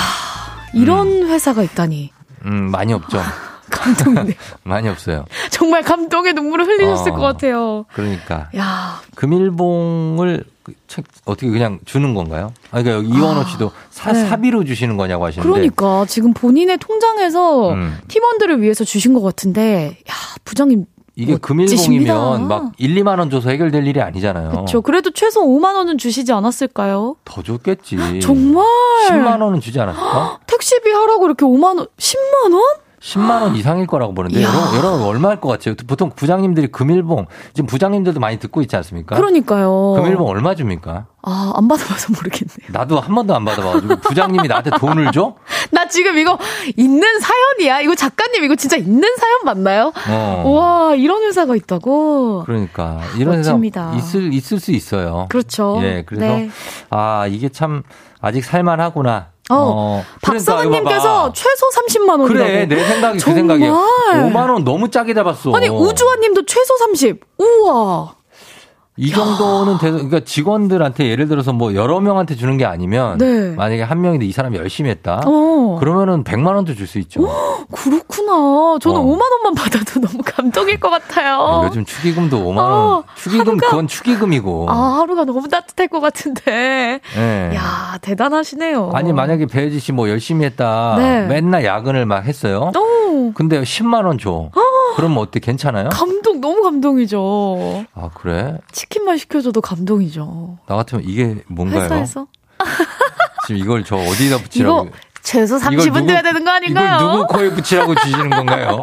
이런 회사가 있다니 음, 많이 없죠. 감동이네. 많이 없어요. 정말 감동의 눈물을 흘리셨을 어. 것 같아요. 그러니까. 야, 금일봉을 그 책- 어떻게 그냥 주는 건가요? 아, 그러니까 이원호 씨도 사, 네. 사비로 주시는 거냐고 하시는데. 그러니까 지금 본인의 통장에서 음. 팀원들을 위해서 주신 것 같은데, 야 부장님 이게 멋지십니다. 금일봉이면 막 1, 2만 원 줘서 해결될 일이 아니잖아요. 그렇죠. 그래도 최소 5만 원은 주시지 않았을까요? 더 줬겠지. 정말 10만 원은 주지 않았을까? 택시비 하라고 이렇게 5만 원, 10만 원? 10만 원 이상일 거라고 보는데. 여러분, 여러분 얼마일 것 같아요? 보통 부장님들이 금일봉 지금 부장님들도 많이 듣고 있지 않습니까? 그러니까요. 금일봉 얼마 줍니까? 아, 안 받아봐서 모르겠네요. 나도 한 번도 안 받아봐가지고 부장님이 나한테 돈을 줘? 나 지금 이거 있는 사연이야. 이거 작가님 이거 진짜 있는 사연 맞나요? 어. 와, 이런 회사가 있다고. 그러니까 이런 멋집니다. 회사 있을 있을 수 있어요. 그렇죠. 예, 그래서 네. 아 이게 참 아직 살만하구나. 어, 이거 봐봐. 최소 30만 원이라고. 그래 내 생각이 그 정말? 생각이야. 5만 원 너무 짜게 잡았어. 아니 우주환님도 최소 30. 우와. 이 정도는 돼서 그러니까 직원들한테 예를 들어서 뭐 여러 명한테 주는 게 아니면 네. 만약에 한 명인데 이 사람이 열심히 했다. 어. 그러면은 100만 원도 줄 수 있죠. 그렇구나. 저는 어. 5만 원만 받아도 너무 감동일 것 같아요. 요즘 축의금도 5만 원. 어, 축의금 그건 축의금이고. 아, 하루가 너무 따뜻할 것 같은데. 예. 야, 대단하시네요. 아니 만약에 배혜지 씨 뭐 열심히 했다. 네. 맨날 야근을 막 했어요. 오, 근데 10만 원 줘. 그러면 어때? 괜찮아요? 감동, 너무 감동이죠. 아 그래? 치킨만 시켜줘도 감동이죠. 나 같으면 이게 뭔가요? 회사에서. 지금 이걸 저 어디다 붙이라고? 이거 최소 이걸 30분 누구- 돼야 되는 거 아닌가요? 이걸 누구 코에 붙이라고 주시는 건가요?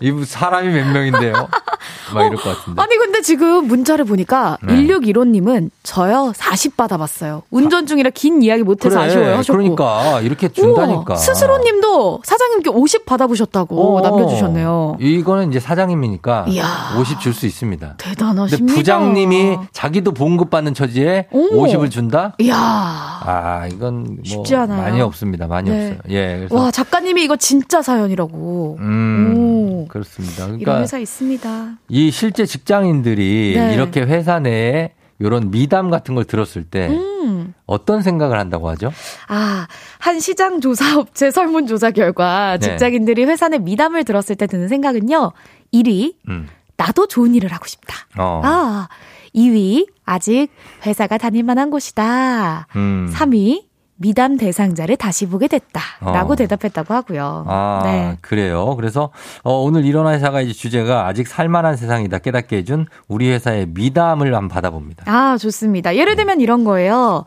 이 사람이 몇 명인데요? 막 이럴 것 같은데. 아니 근데 지금 문자를 보니까 네. 1615님은 저요 40 받아봤어요. 운전 중이라 긴 이야기 못해서 아쉬워요 하셨고. 그러니까 이렇게 준다니까. 스스로님도 사장님께 50 받아보셨다고 어, 남겨주셨네요. 이거는 이제 사장님이니까 이야. 50줄 수 있습니다. 대단하십니다. 근데 부장님이 자기도 봉급 받는 처지에 오. 50을 준다? 이야. 아, 이건 뭐 쉽지 않아요. 많이 없습니다. 많이 네. 없어요. 예. 와 작가님이 이거 진짜 사연이라고. 음, 그렇습니다. 이런 그러니까 회사 있습니다. 이 실제 직장인들이 네. 이렇게 회사 내에 이런 미담 같은 걸 들었을 때 음. 어떤 생각을 한다고 하죠? 아, 한 시장 조사 업체 설문 조사 결과 네. 직장인들이 회사 내 미담을 들었을 때 드는 생각은요. 1위, 음. 나도 좋은 일을 하고 싶다. 어. 아, 2위, 아직 회사가 다닐 만한 곳이다. 음. 3위, 미담 대상자를 다시 보게 됐다. 라고 어. 대답했다고 하고요. 아, 네. 그래요. 그래서 어, 오늘 일어나 회사가 이제 주제가 아직 살만한 세상이다 깨닫게 해준 우리 회사의 미담을 한번 받아봅니다. 아, 좋습니다. 예를 들면 이런 거예요.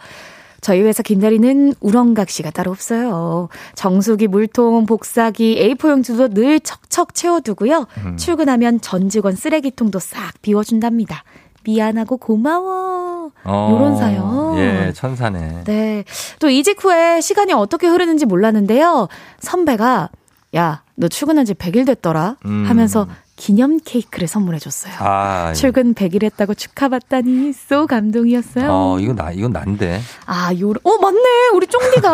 저희 회사 김대리는 우렁각 시가 따로 없어요. 정수기, 물통, 복사기, A4 용지도 늘 척척 채워두고요. 음. 출근하면 전 직원 쓰레기통도 싹 비워준답니다. 미안하고 고마워. 어, 요런 사연. 예, 천사네. 네. 또 이직 후에 시간이 어떻게 흐르는지 몰랐는데요. 선배가 야, 너 출근한 지 100일 됐더라 음. 하면서 기념 케이크를 선물해 줬어요. 아, 출근 100일 했다고 축하받다니 쏘 감동이었어요. 어, 이건 나, 이건 난데. 아, 요 어 맞네. 우리 쫑디가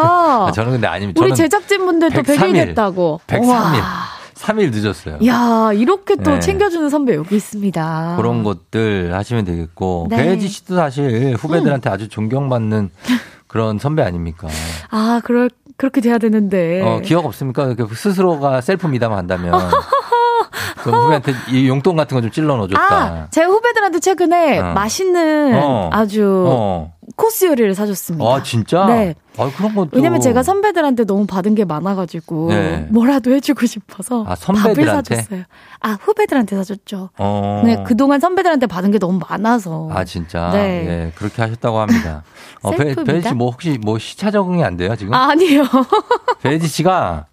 아, 저는 근데 아닙니다. 우리 제작진분들도 100일 103일. 됐다고. 103일. 와. 3일 늦었어요. 야, 이렇게 또 네. 챙겨주는 선배 여기 있습니다. 그런 것들 하시면 되겠고. 네. 배혜지 씨도 사실 후배들한테 아주 존경받는 그런 선배 아닙니까? 아, 그럴 그렇게 돼야 되는데. 어, 기억 없습니까? 스스로가 셀프 미담 한다면. 좀 후배한테 이 용돈 같은 거 좀 찔러 넣어줬다. 아, 제 후배들한테 최근에 어. 맛있는 어. 아주 어. 코스 요리를 사줬습니다. 아, 진짜? 네. 아, 그런 것도. 왜냐면 제가 선배들한테 너무 받은 게 많아가지고 네. 뭐라도 해주고 싶어서 아, 선배들한테? 밥을 사줬어요. 아 후배들한테 사줬죠. 어. 근데 그동안 선배들한테 받은 게 너무 많아서. 아, 진짜? 네. 예, 그렇게 하셨다고 합니다. 어, 배, 셀프 배지? 뭐 혹시 뭐 시차 적응이 안 돼요, 지금? 아, 아니요. 배지 씨가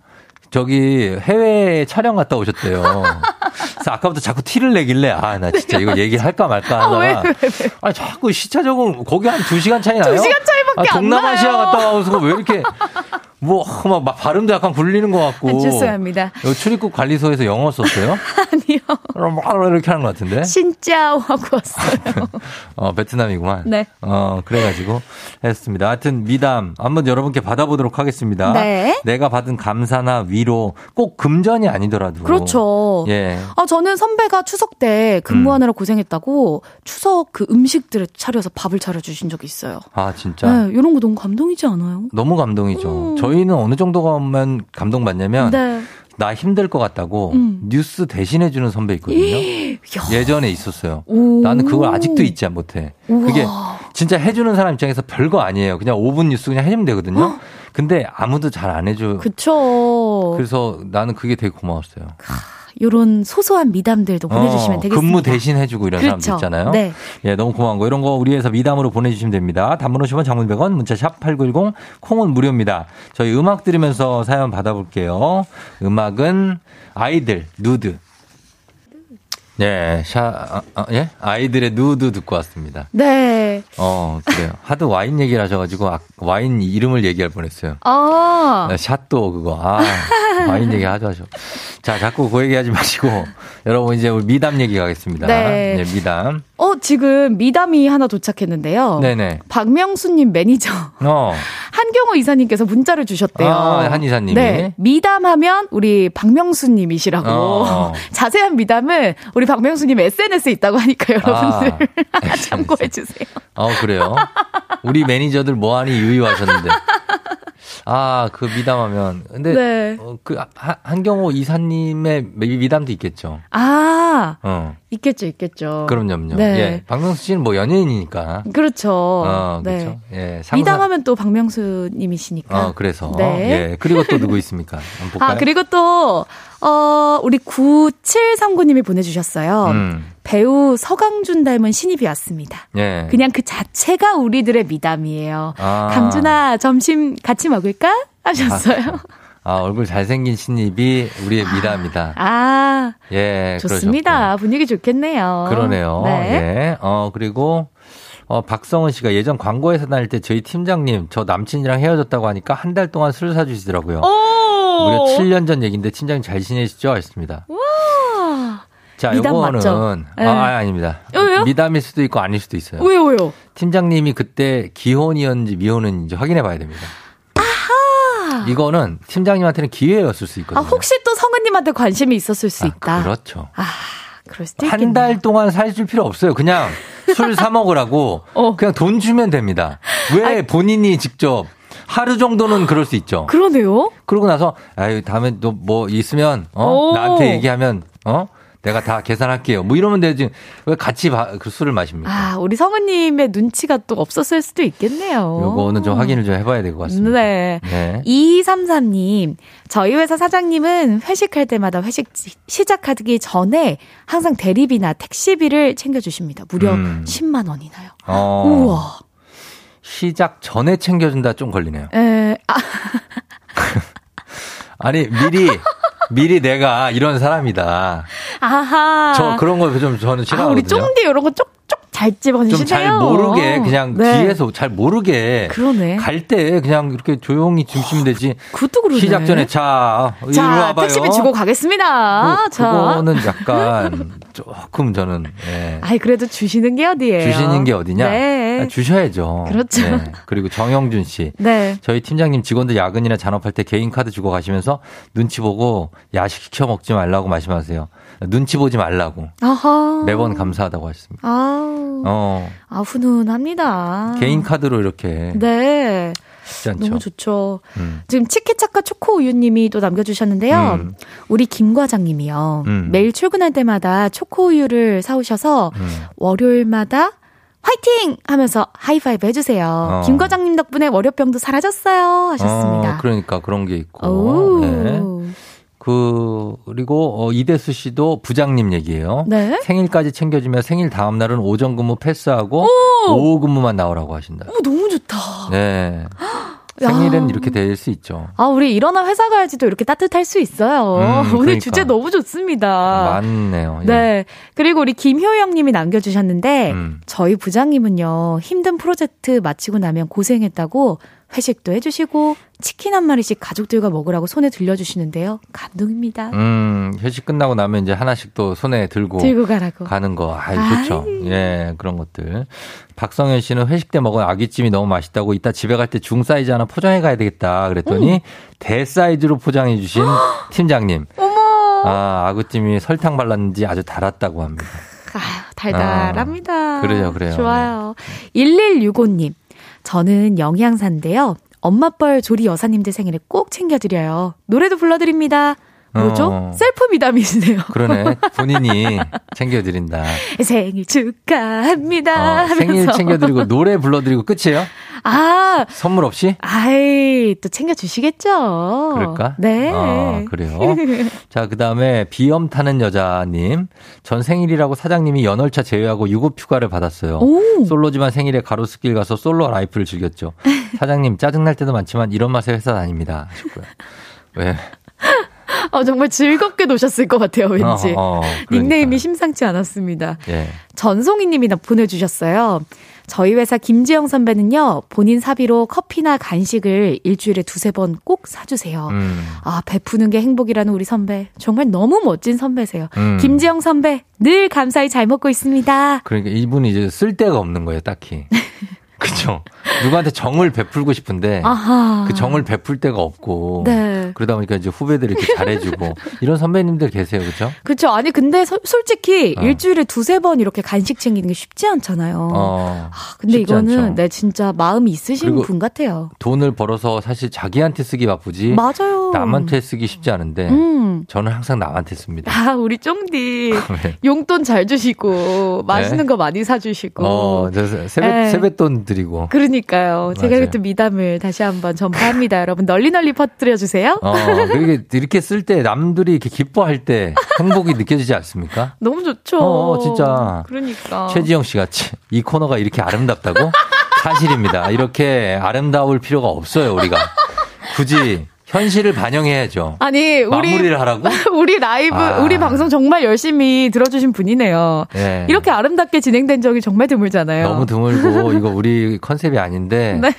저기 해외 촬영 갔다 오셨대요. 그래서 아까부터 자꾸 티를 내길래 아 나 진짜 이거 얘기할까 말까 아, 왜, 하다가 아 자꾸 시차 적응 거기 한두 시간 차이 나요? 두 시간 차이밖에 아, 안 동남아시아. 갔다 와서 왜 이렇게 뭐 막 막 발음도 약간 굴리는 것 같고. 아, 죄송합니다. 여기 출입국 관리소에서 영어 썼어요? 아니요. 그럼 막 이렇게 하는 것 같은데. 신짜오 하고 왔어요. 어, 베트남이구만. 네. 어, 그래가지고 했습니다. 하여튼 미담 한번 여러분께 받아보도록 하겠습니다. 네. 내가 받은 감사나 위로 꼭 금전이 아니더라도. 그렇죠. 예. 아, 저는 선배가 추석 때 근무하느라 고생했다고 추석 그 음식들을 차려서 밥을 차려주신 적이 있어요. 아, 진짜. 네, 이런 거 너무 감동이지 않아요? 너무 감동이죠. 저희 는 어느 정도가 오면 감동받냐면 네. 나 힘들 것 같다고 음. 뉴스 대신해 주는 선배 있거든요. 야. 예전에 있었어요. 오. 나는 그걸 아직도 잊지 못해. 우와. 그게 진짜 해주는 사람 입장에서 별거 아니에요. 그냥 5분 뉴스 그냥 해주면 되거든요. 근데 아무도 잘 안 해줘. 그쵸. 그래서 나는 그게 되게 고마웠어요. 요런 소소한 미담들도 보내주시면 어, 되겠습니다. 근무 대신 해주고 이런 그렇죠. 사람들 있잖아요. 네. 예, 너무 고마운 거. 이런 거 우리 회사 미담으로 보내주시면 됩니다. 단문 50원, 장문 100원, 문자 샵 8910, 콩은 무료입니다. 저희 음악 들으면서 사연 받아볼게요. 음악은 아이들, 누드. 예, 샤, 아, 아, 예? 아이들의 누드 듣고 왔습니다. 네. 어, 그래요. 하도 와인 얘기를 하셔가지고, 아, 와인 이름을 얘기할 뻔 했어요. 아. 네, 샷도 그거. 아, 와인 얘기 하죠, 하죠. 자, 자꾸 그 얘기 하지 마시고, 여러분 이제 우리 미담 얘기 가겠습니다. 네. 미담. 어, 지금 미담이 하나 도착했는데요. 네네. 박명수님 매니저. 어, 한경호 이사님께서 문자를 주셨대요. 아, 한 이사님이. 네. 미담하면 우리 박명수님이시라고. 어. 자세한 미담은 우리 박명수님 SNS에 있다고 하니까 여러분들 참고해 주세요. 어, 그래요? 우리 매니저들 뭐하니 유유하셨는데. 아, 그 미담하면. 근데, 네. 어, 그, 한- 한경호 이사님의 미- 미담도 있겠죠. 아, 어. 있겠죠, 있겠죠. 그럼요, 그럼요. 네. 예. 박명수 씨는 뭐 연예인이니까. 그렇죠. 어, 네. 그렇죠. 예. 상사- 미담하면 또 박명수님이시니까. 어, 그래서. 네. 예. 그리고 또 누구 있습니까? 아, 그리고 또, 어, 우리 9739님이 보내주셨어요. 음. 배우 서강준 닮은 신입이 왔습니다. 예. 그냥 그 자체가 우리들의 미담이에요. 아. 강준아, 점심 같이 먹을까? 하셨어요. 아, 얼굴 잘생긴 신입이 우리의 미담이다. 아, 예. 좋습니다. 분위기 좋겠네요. 그러네요. 네. 예. 어, 그리고, 어, 박성은 씨가 예전 광고회사 다닐 때 저희 팀장님 저 남친이랑 헤어졌다고 하니까 한 달 동안 술 사주시더라고요. 무려 7년 전 얘기인데 팀장님 잘 지내시죠? 하셨습니다. 와. 자, 미담 요거는 맞죠? 네. 아, 아닙니다. 왜요? 미담일 수도 있고 아닐 수도 있어요. 왜요, 왜요? 팀장님이 그때 기혼이었는지 미혼인지 확인해 봐야 됩니다. 아하. 이거는 팀장님한테는 기회였을 수 아, 있거든요. 혹시 또 성은님한테 관심이 있었을 수 있다. 그렇죠. 아, 그럴 수도 있겠네. 한달 동안 사줄 필요 없어요. 그냥 술 사 먹으라고 어. 그냥 돈 주면 됩니다. 왜 본인이 직접 하루 정도는 그럴 수 있죠. 그러네요. 그러고 나서 아유 다음에 또 뭐 있으면 어 오. 나한테 얘기하면 어 내가 다 계산할게요. 뭐 이러면 되지 왜 같이 바- 그 술을 마십니까? 아, 우리 성은님의 눈치가 또 없었을 수도 있겠네요. 요거는 좀 확인을 좀 해봐야 될 것 같습니다. 네. 네. 2233님, 저희 회사 사장님은 회식할 때마다 회식 시- 시작하기 전에 항상 대리비나 택시비를 챙겨주십니다. 무려 음. 10만 원이나요. 어, 우와. 시작 전에 챙겨준다 좀 걸리네요. 에, 아, 아니 미리 미리 내가 이런 사람이다. 아하. 저 그런 거 좀 저는 아, 싫어하거든요. 우리 쫑디 이런 거 쪽쪽 잘 집어내시네요. 좀 잘 모르게 그냥 네. 뒤에서 잘 모르게 그러네. 갈때 그냥 이렇게 조용히 주시면 되지. 그것도 그러네. 시작 전에 자 이리 자. 택시비 주고 가겠습니다. 그, 자. 그거는 약간 조금 저는 예. 아이, 그래도 주시는 게 어디예요? 주시는 게 어디냐? 네. 아, 주셔야죠. 그렇죠. 네. 그리고 정영준 씨. 네. 저희 팀장님 직원들 야근이나 잔업할 때 개인 카드 주고 가시면서 눈치 보고 야식 시켜 먹지 말라고 말씀하세요. 눈치 보지 말라고. 아하. 매번 감사하다고 하셨습니다. 아, 어, 아 훈훈합니다. 개인 카드로 이렇게 네. 너무 좋죠. 음. 지금 치키차카 초코우유님이 또 남겨주셨는데요. 음. 우리 김 과장님이요. 음. 매일 출근할 때마다 초코우유를 사오셔서 음. 월요일마다 화이팅! 하면서 하이파이브 해주세요. 어. 김 과장님 덕분에 월요병도 사라졌어요. 하셨습니다. 어, 그러니까 그런 게 있고. 오. 네. 그 그리고 어, 이대수 씨도 부장님 얘기예요. 네. 생일까지 챙겨주면 생일 다음 날은 오전 근무 패스하고 오! 오후 근무만 나오라고 하신다. 오, 너무 좋다. 네. 야. 생일은 이렇게 될 수 있죠. 아, 우리 일어나 회사 가야지도 이렇게 따뜻할 수 있어요. 음, 오늘 그러니까. 주제 너무 좋습니다. 맞네요. 예. 네. 그리고 우리 김효영 님이 남겨주셨는데, 음. 저희 부장님은요, 힘든 프로젝트 마치고 나면 고생했다고 회식도 해주시고, 치킨 한 마리씩 가족들과 먹으라고 손에 들려주시는데요. 감동입니다. 음, 회식 끝나고 나면 이제 하나씩 또 손에 들고, 들고 가라고. 가는 거. 아이, 좋죠. 예, 그런 것들. 박성현 씨는 회식 때 먹은 아귀찜이 너무 맛있다고 이따 집에 갈 때 중 사이즈 하나 포장해 가야 되겠다. 그랬더니 대 사이즈로 포장해 주신 팀장님. 어머! 아, 아구찜이 설탕 발랐는지 아주 달았다고 합니다. 달달합니다. 아, 그래요, 그래요. 좋아요. 1165님. 저는 영양사인데요. 엄마뻘 조리 여사님들 생일에 꼭 챙겨드려요. 노래도 불러드립니다. 뭐죠? 어. 셀프 미담이시네요. 그러네. 본인이 챙겨드린다. 생일 축하합니다. 어. 생일 챙겨드리고 노래 불러드리고 끝이에요? 아, 선물 없이? 아이, 또 챙겨주시겠죠. 그럴까? 네. 아, 그래요. 자, 그 다음에 비염 타는 여자님. 전 생일이라고 사장님이 연월차 제외하고 유급 휴가를 받았어요. 오. 솔로지만 생일에 가로수길 가서 솔로 라이프를 즐겼죠. 사장님, 짜증날 때도 많지만 이런 맛에 회사 다닙니다. 하셨고요. 왜? 어, 정말 즐겁게 노셨을 것 같아요, 왠지. 어, 어, 닉네임이 심상치 않았습니다. 예. 전송이 님이 나- 보내주셨어요. 저희 회사 김지영 선배는요, 본인 사비로 커피나 간식을 일주일에 두세 번 꼭 사주세요. 음. 아, 베푸는 게 행복이라는 우리 선배. 정말 너무 멋진 선배세요. 음. 김지영 선배, 늘 감사히 잘 먹고 있습니다. 그러니까 이분이 이제 쓸 데가 없는 거예요, 딱히. 그죠? 누구한테 정을 베풀고 싶은데 아하. 그 정을 베풀 데가 없고 네. 그러다 보니까 이제 후배들이 이렇게 잘해주고 이런 선배님들 계세요, 그렇죠? 그쵸. 아니, 근데 서- 솔직히 어. 일주일에 두세 번 이렇게 간식 챙기는 게 쉽지 않잖아요. 어, 근데 쉽지 이거는 않죠. 네, 진짜 마음이 있으신 분 같아요. 돈을 벌어서 사실 자기한테 쓰기 바쁘지 맞아요. 남한테 쓰기 쉽지 않은데 음. 저는 항상 남한테 씁니다. 아, 우리 쫑디 네. 용돈 잘 주시고 맛있는 거 많이 사주시고. 어, 세뱃, 네. 세뱃돈 드리고. 그러니까 요. 제가 맞아요. 그때 미담을 다시 한번 전파합니다. 여러분 널리 널리 퍼뜨려 주세요. 어, 이렇게 쓸 때 남들이 이렇게 기뻐할 때 행복이 느껴지지 않습니까? 너무 좋죠. 어, 진짜. 그러니까. 최지영 씨 같이 이 코너가 이렇게 아름답다고? 사실입니다. 이렇게 아름다울 필요가 없어요, 우리가. 굳이 현실을 반영해야죠. 아니 우리 마무리를 하라고? 우리 라이브 아. 우리 방송 정말 열심히 들어주신 분이네요. 네. 이렇게 아름답게 진행된 적이 정말 드물잖아요. 너무 드물고 이거 우리 컨셉이 아닌데 네.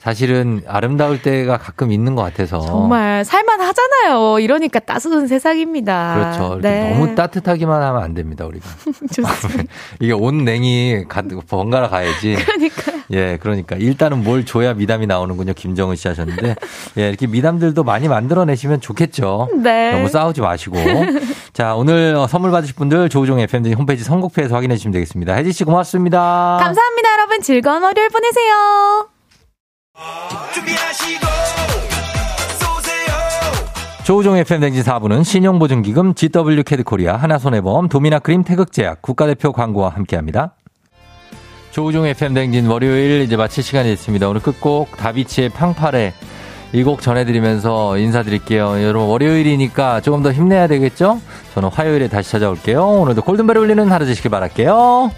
사실은 아름다울 때가 가끔 있는 것 같아서 정말 살만 하잖아요. 이러니까 따스한 세상입니다. 그렇죠. 네. 너무 따뜻하기만 하면 안 됩니다 우리가. 좋습니다. 이게 온 냉이 가- 번갈아 가야지. 그러니까 예, 그러니까 일단은 뭘 줘야 미담이 나오는군요. 김정은 씨 하셨는데 예, 이렇게 미담들도 많이 만들어내시면 좋겠죠. 네. 너무 싸우지 마시고. 자, 오늘 어, 선물 받으실 분들 조우종 FM 홈페이지 선곡표에서 확인해 주시면 되겠습니다. 혜지 씨 고맙습니다. 감사합니다, 여러분. 즐거운 월요일 보내세요. 조우종 FM 댕진 4부는 신용보증기금 GW 캐드코리아 하나손해보험 도미나크림 태극제약 국가대표 광고와 함께합니다. 조우종 FM 댕진 월요일 이제 마칠 시간이 됐습니다. 오늘 끝곡 다비치의 팡파레 이 곡 전해드리면서 인사드릴게요. 여러분 월요일이니까 조금 더 힘내야 되겠죠? 저는 화요일에 다시 찾아올게요. 오늘도 골든벨 울리는 하루 되시길 바랄게요.